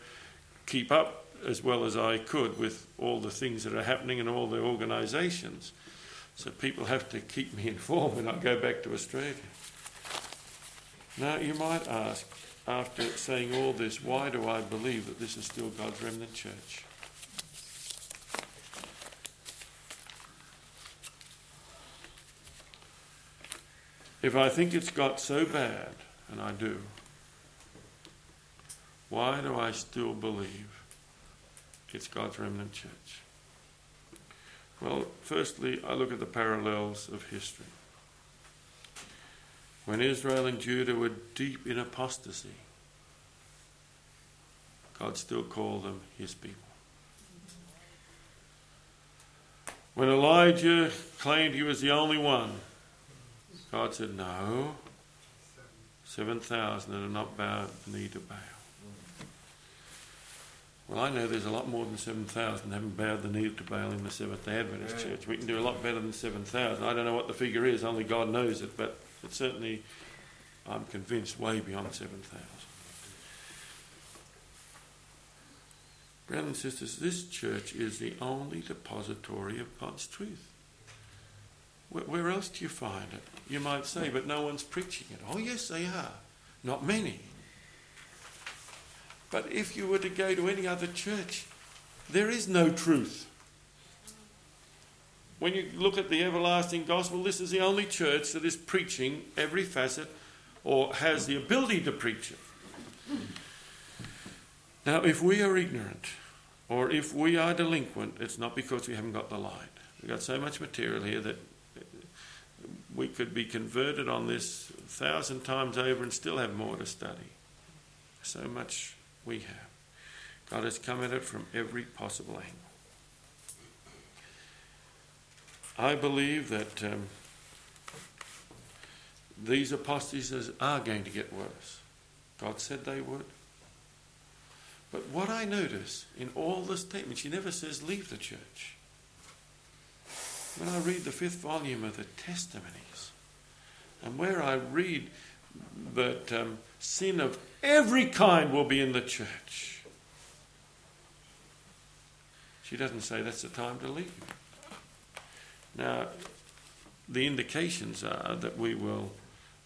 keep up as well as I could with all the things that are happening and all the organisations. So people have to keep me *laughs* informed when I go back to Australia. Now, you might ask, after saying all this, why do I believe that this is still God's remnant church? If I think it's got so bad, and I do, why do I still believe it's God's remnant church? Well, firstly, I look at the parallels of history. When Israel and Judah were deep in apostasy, God still called them his people. When Elijah claimed he was the only one, God said, No, 7,000 that are not bowed knee to Baal. Well, I know there's a lot more than 7,000 that haven't bowed the knee to Baal in the Seventh day Adventist Yeah. Church. We can do a lot better than 7,000. I don't know what the figure is, only God knows it, but it's certainly, I'm convinced, way beyond 7,000. Brothers and sisters, this church is the only depository of God's truth. Where, where else do you find it? You might say, but no one's preaching it. Oh, yes, they are. Not many. But if you were to go to any other church, there is no truth. When you look at the everlasting gospel, this is the only church that is preaching every facet or has the ability to preach it. Now, if we are ignorant or if we are delinquent, it's not because we haven't got the light. We've got so much material here that we could be converted on this a thousand times over and still have more to study. So much we have. God has come at it from every possible angle. I believe that um, these apostasies are going to get worse. God said they would. But what I notice in all the statements, she never says leave the church. When I read the fifth volume of the testimonies, and where I read that um, sin of every kind will be in the church, she doesn't say that's the time to leave. Now, the indications are that we will,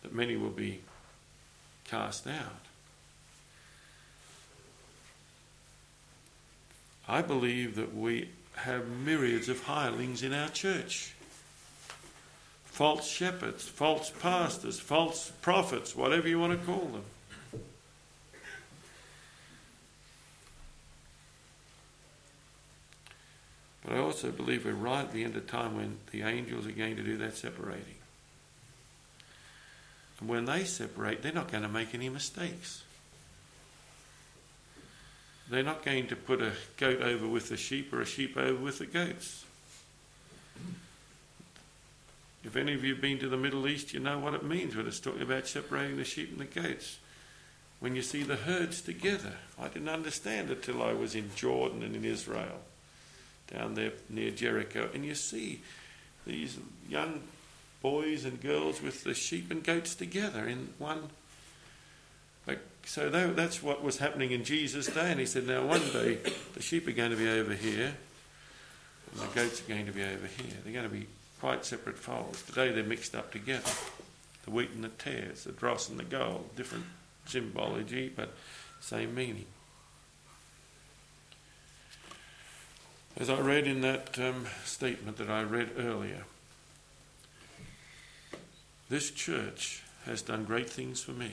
that many will be cast out. I believe that we have myriads of hirelings in our church false shepherds, false pastors, false prophets, whatever you want to call them. But I also believe we're right at the end of time when the angels are going to do that separating. And when they separate, they're not going to make any mistakes. They're not going to put a goat over with the sheep or a sheep over with the goats. If any of you have been to the Middle East, you know what it means when it's talking about separating the sheep and the goats. When you see the herds together. I didn't understand it till I was in Jordan and in Israel, down there near Jericho, and you see these young boys and girls with the sheep and goats together in one so that, that's what was happening in Jesus' day. And he said, now one day the sheep are going to be over here and the goats are going to be over here. They're going to be quite separate folds. Today they're mixed up together. The wheat and the tares, the dross and the gold, different symbology, but same meaning. As I read in that um, statement that I read earlier, this church has done great things for me.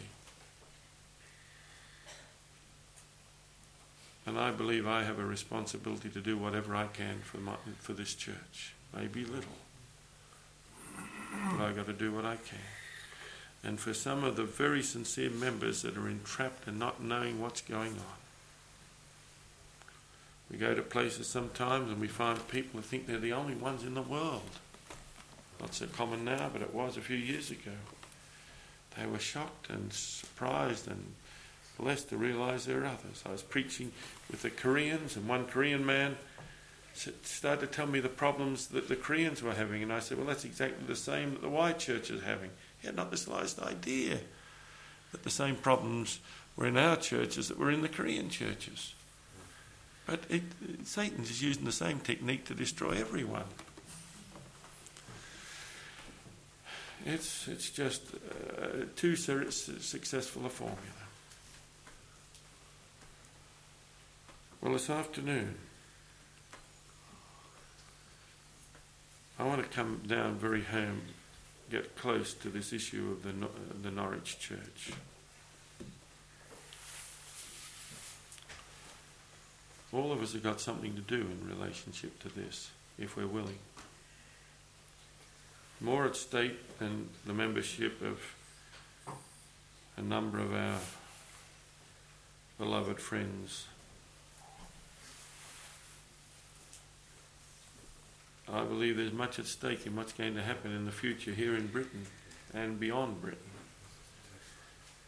And I believe I have a responsibility to do whatever I can for, my, for this church. Maybe little. But I've got to do what I can. And for some of the very sincere members that are entrapped and not knowing what's going on, we go to places sometimes and we find people who think they're the only ones in the world. Not so common now, but it was a few years ago. They were shocked and surprised and blessed to realize there are others. I was preaching with the Koreans, and one Korean man started to tell me the problems that the Koreans were having, and I said, Well, that's exactly the same that the white church is having. He had not the slightest idea that the same problems were in our churches that were in the Korean churches. But it, Satan is using the same technique to destroy everyone. It's, it's just uh, too successful a formula. Well, this afternoon, I want to come down very home, get close to this issue of the, the Norwich Church. All of us have got something to do in relationship to this, if we're willing. More at stake than the membership of a number of our beloved friends I believe there's much at stake in what's going to happen in the future here in Britain and beyond Britain.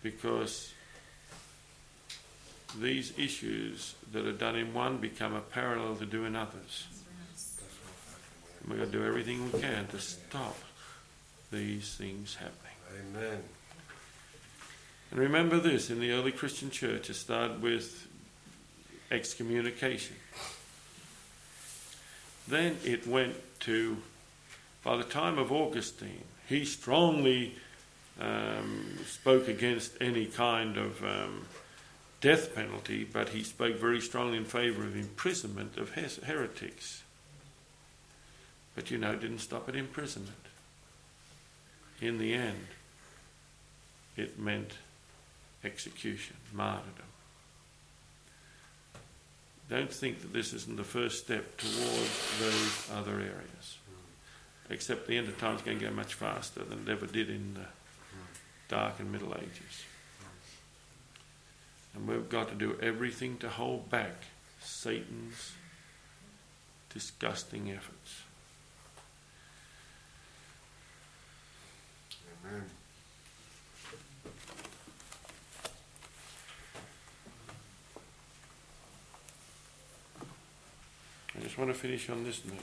Because these issues that are done in one become a parallel to do in others. And we've got to do everything we can to stop these things happening. Amen. And remember this in the early Christian church, it started with excommunication. Then it went to, by the time of Augustine, he strongly um, spoke against any kind of um, death penalty, but he spoke very strongly in favour of imprisonment of heretics. But you know, didn't stop at imprisonment. In the end, it meant execution, martyrdom. Don't think that this isn't the first step towards those other areas. Except the end of time is going to go much faster than it ever did in the Dark and Middle Ages. And we've got to do everything to hold back Satan's disgusting efforts. Amen. Just want to finish on this note.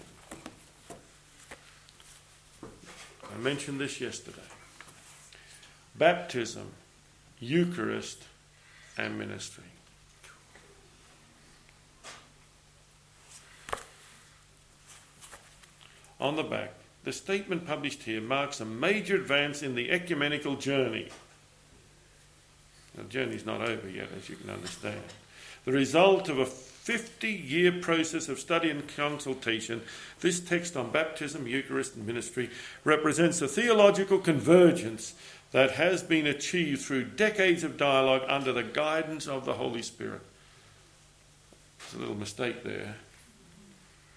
I mentioned this yesterday. Baptism, Eucharist, and ministry. On the back, the statement published here marks a major advance in the ecumenical journey. The journey's not over yet, as you can understand. The result of a 50 year process of study and consultation, this text on baptism, Eucharist, and ministry represents a theological convergence that has been achieved through decades of dialogue under the guidance of the Holy Spirit. There's a little mistake there,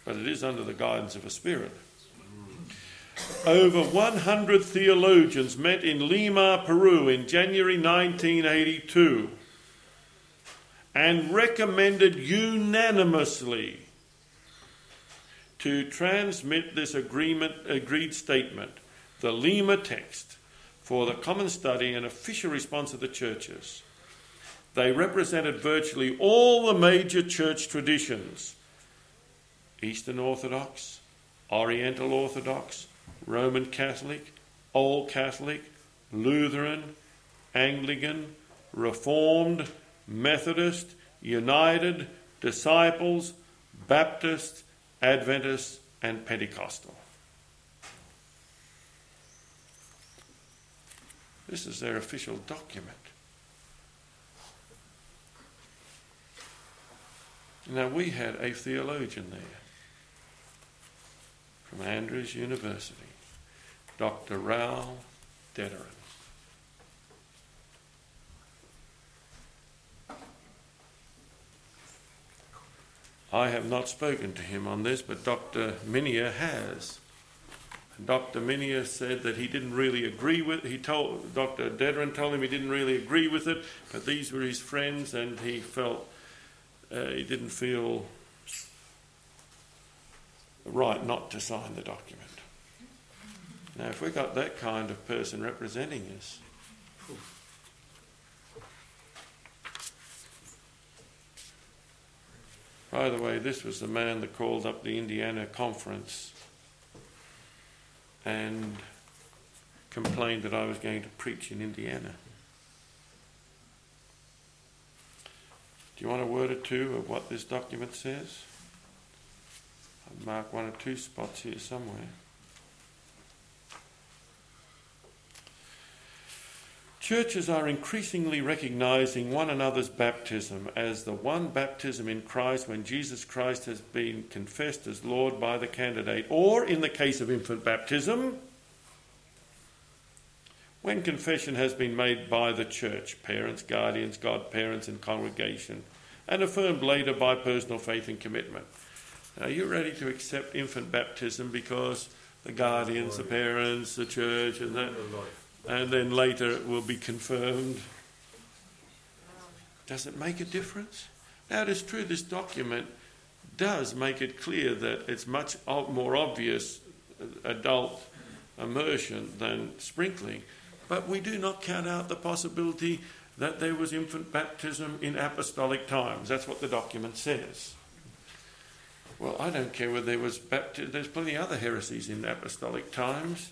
but it is under the guidance of a spirit. Over 100 theologians met in Lima, Peru in January 1982 and recommended unanimously to transmit this agreement, agreed statement, the Lima text, for the common study and official response of the churches. They represented virtually all the major church traditions Eastern Orthodox, Oriental Orthodox, Roman Catholic, Old Catholic, Lutheran, Anglican, Reformed, Methodist, United, Disciples, Baptist, Adventist, and Pentecostal. This is their official document. Now, we had a theologian there from Andrews University, Dr. Raoul Dederen. I have not spoken to him on this, but Dr. Minier has. Dr. Minier said that he didn't really agree with he told Dr. Dederen told him he didn't really agree with it, but these were his friends and he felt uh, he didn't feel right not to sign the document. Now, if we've got that kind of person representing us, By the way, this was the man that called up the Indiana conference and complained that I was going to preach in Indiana. Do you want a word or two of what this document says? I'll mark one or two spots here somewhere. Churches are increasingly recognizing one another's baptism as the one baptism in Christ when Jesus Christ has been confessed as Lord by the candidate, or in the case of infant baptism, when confession has been made by the church, parents, guardians, godparents, and congregation, and affirmed later by personal faith and commitment. Now, you're ready to accept infant baptism because the guardians, the parents, the church, and that and then later it will be confirmed. Does it make a difference? Now, it is true this document does make it clear that it's much more obvious uh, adult immersion than sprinkling, but we do not count out the possibility that there was infant baptism in apostolic times. That's what the document says. Well, I don't care whether there was baptism, there's plenty of other heresies in apostolic times.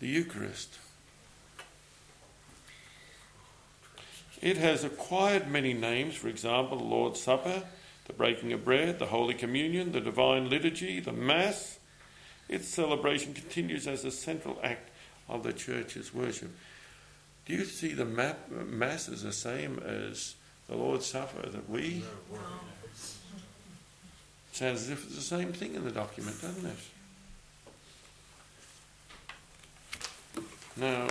The Eucharist. It has acquired many names, for example, the Lord's Supper, the breaking of bread, the Holy Communion, the Divine Liturgy, the Mass. Its celebration continues as a central act of the Church's worship. Do you see the Mass as the same as the Lord's Supper that we? Sounds as if it's the same thing in the document, doesn't it? Now,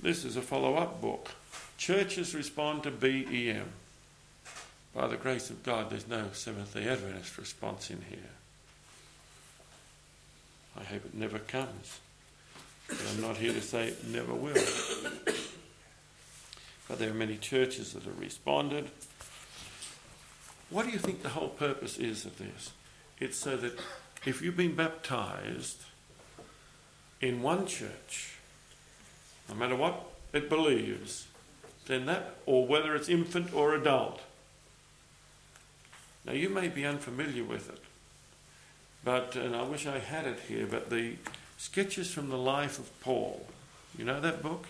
this is a follow up book. Churches respond to BEM. By the grace of God, there's no Seventh day Adventist response in here. I hope it never comes. But I'm not here to say it never will. But there are many churches that have responded. What do you think the whole purpose is of this? It's so that if you've been baptized, in one church, no matter what it believes, then that, or whether it's infant or adult. Now you may be unfamiliar with it, but, and I wish I had it here, but the Sketches from the Life of Paul, you know that book?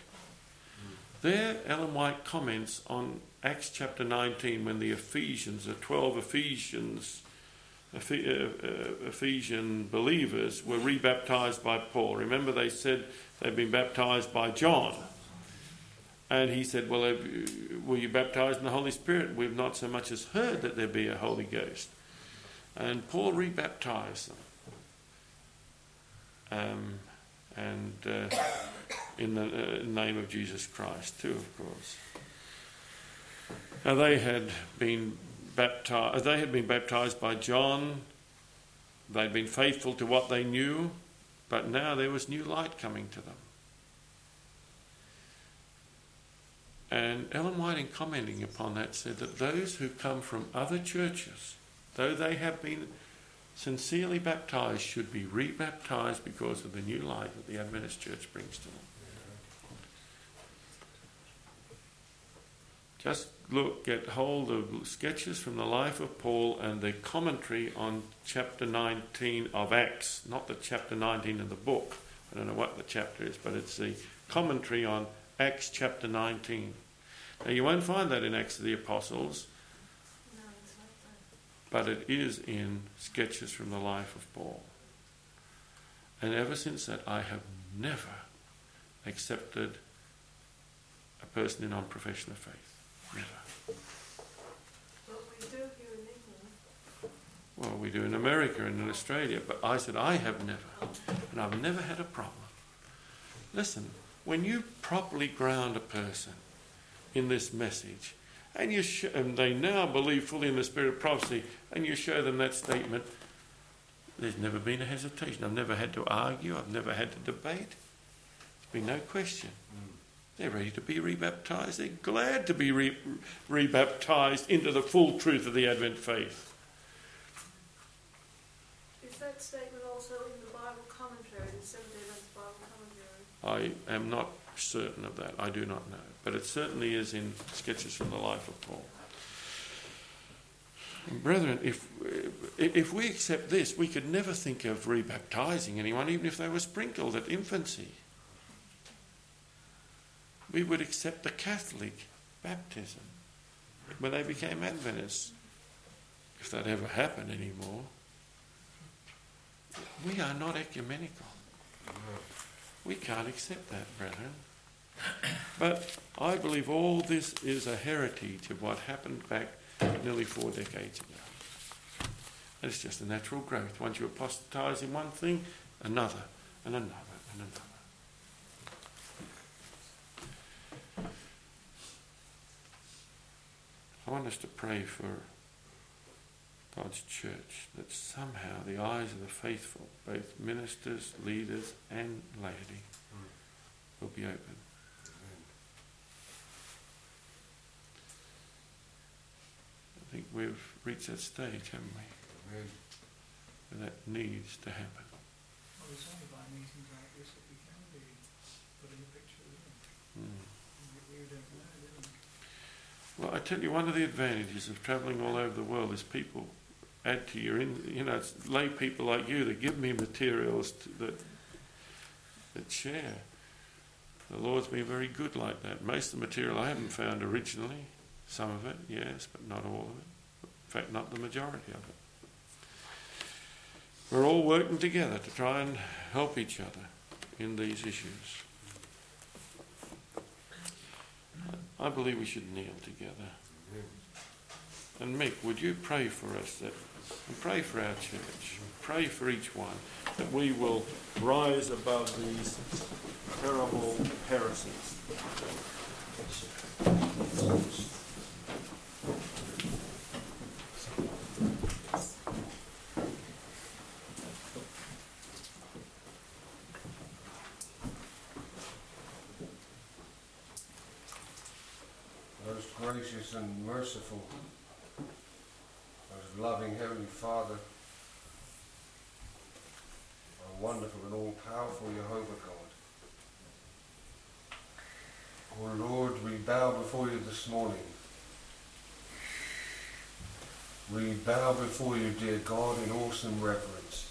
Hmm. There, Ellen White comments on Acts chapter 19 when the Ephesians, the 12 Ephesians, Ephesian believers were rebaptized by Paul. Remember, they said they'd been baptized by John. And he said, Well, were you baptized in the Holy Spirit? We've not so much as heard that there be a Holy Ghost. And Paul rebaptized them. Um, and uh, in the uh, name of Jesus Christ, too, of course. Now, they had been baptized, they had been baptized by John. They'd been faithful to what they knew, but now there was new light coming to them. And Ellen White, in commenting upon that, said that those who come from other churches, though they have been sincerely baptized, should be rebaptized because of the new light that the Adventist Church brings to them. Just look, get hold of sketches from the life of Paul and the commentary on chapter 19 of Acts, not the chapter 19 of the book. I don't know what the chapter is, but it's the commentary on Acts chapter 19. Now, you won't find that in Acts of the Apostles, but it is in Sketches from the Life of Paul. And ever since that, I have never accepted a person in on profession of faith. Never. But we do here in England. Well, we do in America and in Australia, but I said I have never, and I've never had a problem. Listen, when you properly ground a person in this message, and you sh- and they now believe fully in the spirit of prophecy, and you show them that statement, there's never been a hesitation. I've never had to argue. I've never had to debate. There's been no question. They're ready to be rebaptized. They're glad to be re- rebaptized into the full truth of the Advent faith. Is that statement also in the Bible commentary, the Seventh Day Adventist Bible commentary? I am not certain of that. I do not know. But it certainly is in Sketches from the Life of Paul. And brethren, if, if we accept this, we could never think of rebaptizing anyone, even if they were sprinkled at infancy. We would accept the Catholic baptism when they became Adventists, if that ever happened anymore. We are not ecumenical. We can't accept that, brethren. But I believe all this is a heritage of what happened back nearly four decades ago. And it's just a natural growth. Once you apostatize in one thing, another, and another, and another. I want us to pray for God's church that somehow the eyes of the faithful, both ministers, leaders, and laity, will be open. I think we've reached that stage, haven't we? Where that needs to happen. Well, it's only by meetings like this that we can be putting a picture in. Mm. We, we don't know, do we? Well, I tell you, one of the advantages of travelling all over the world is people add to your, in, you know, it's lay people like you that give me materials to, that that share. The Lord's been very good like that. Most of the material I haven't found originally. Some of it, yes, but not all of it. In fact, not the majority of it. We're all working together to try and help each other in these issues. I believe we should kneel together. And Mick, would you pray for us that, and pray for our church, pray for each one, that we will rise above these terrible heresies. most gracious and merciful, most loving Heavenly Father, our wonderful and all powerful Jehovah God. Oh Lord, we bow before you this morning. We bow before you, dear God, in awesome reverence.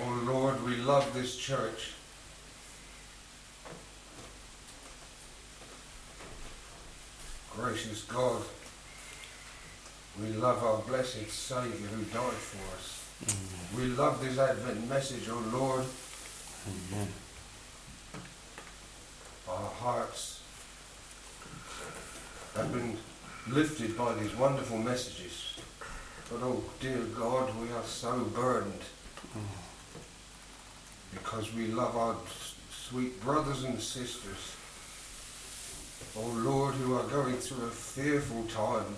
Oh Lord, we love this church. Gracious God, we love our blessed Saviour who died for us. Mm-hmm. We love this Advent message, O oh Lord. Mm-hmm. Our hearts have been lifted by these wonderful messages. But oh dear God, we are so burdened because we love our sweet brothers and sisters. Oh Lord, who are going through a fearful time.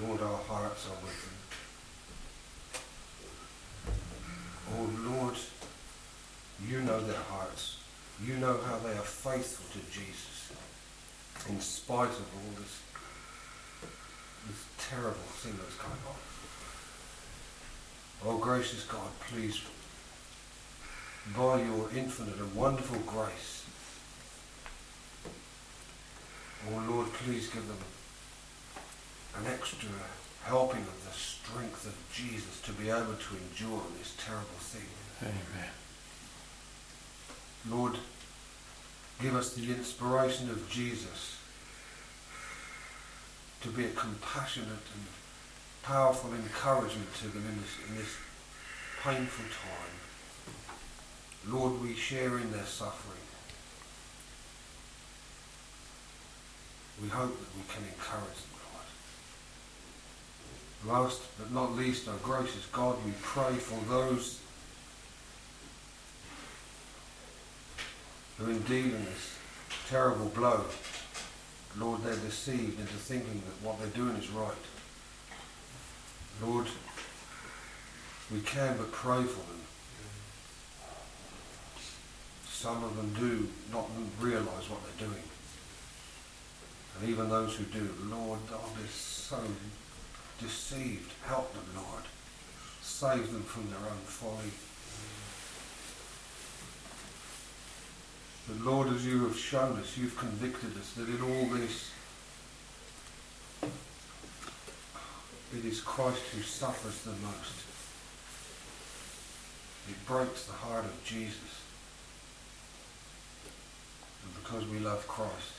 Lord, our hearts are with them. Oh Lord, you know their hearts. You know how they are faithful to Jesus in spite of all this, this terrible thing that's going on. Oh gracious God, please, by your infinite and wonderful grace, oh Lord, please give them an extra helping of the strength of Jesus to be able to endure this terrible thing. Amen. Lord, give us the inspiration of Jesus to be a compassionate and powerful encouragement to them in this, in this painful time. Lord, we share in their suffering. We hope that we can encourage them, Lord. Last but not least, our gracious God, we pray for those who in this terrible blow, Lord, they're deceived into thinking that what they're doing is right. Lord, we can but pray for them. Some of them do not realise what they're doing. And even those who do, Lord, is so deceived. Help them, Lord. Save them from their own folly. But Lord, as you have shown us, you've convicted us that in all this, it is Christ who suffers the most. It breaks the heart of Jesus. And because we love Christ,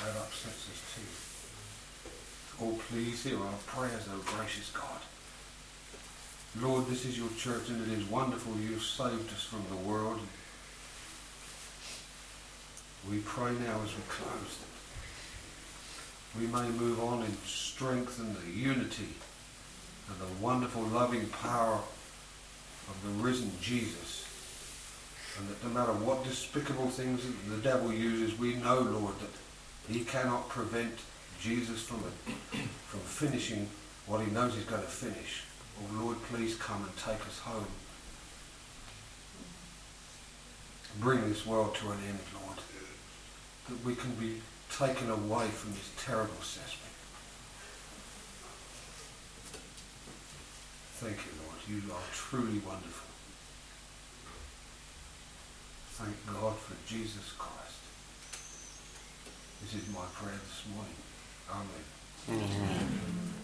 that upsets us too. Oh, please hear our prayers, O gracious God. Lord, this is your church and it is wonderful you've saved us from the world we pray now as we close that we may move on in strength and the unity and the wonderful loving power of the risen Jesus. And that no matter what despicable things the devil uses, we know, Lord, that he cannot prevent Jesus from, from finishing what he knows he's going to finish. Oh Lord, please come and take us home. Bring this world to an end, Lord that we can be taken away from this terrible assessment. Thank you, Lord. You are truly wonderful. Thank God for Jesus Christ. This is my prayer this morning. Amen. Amen.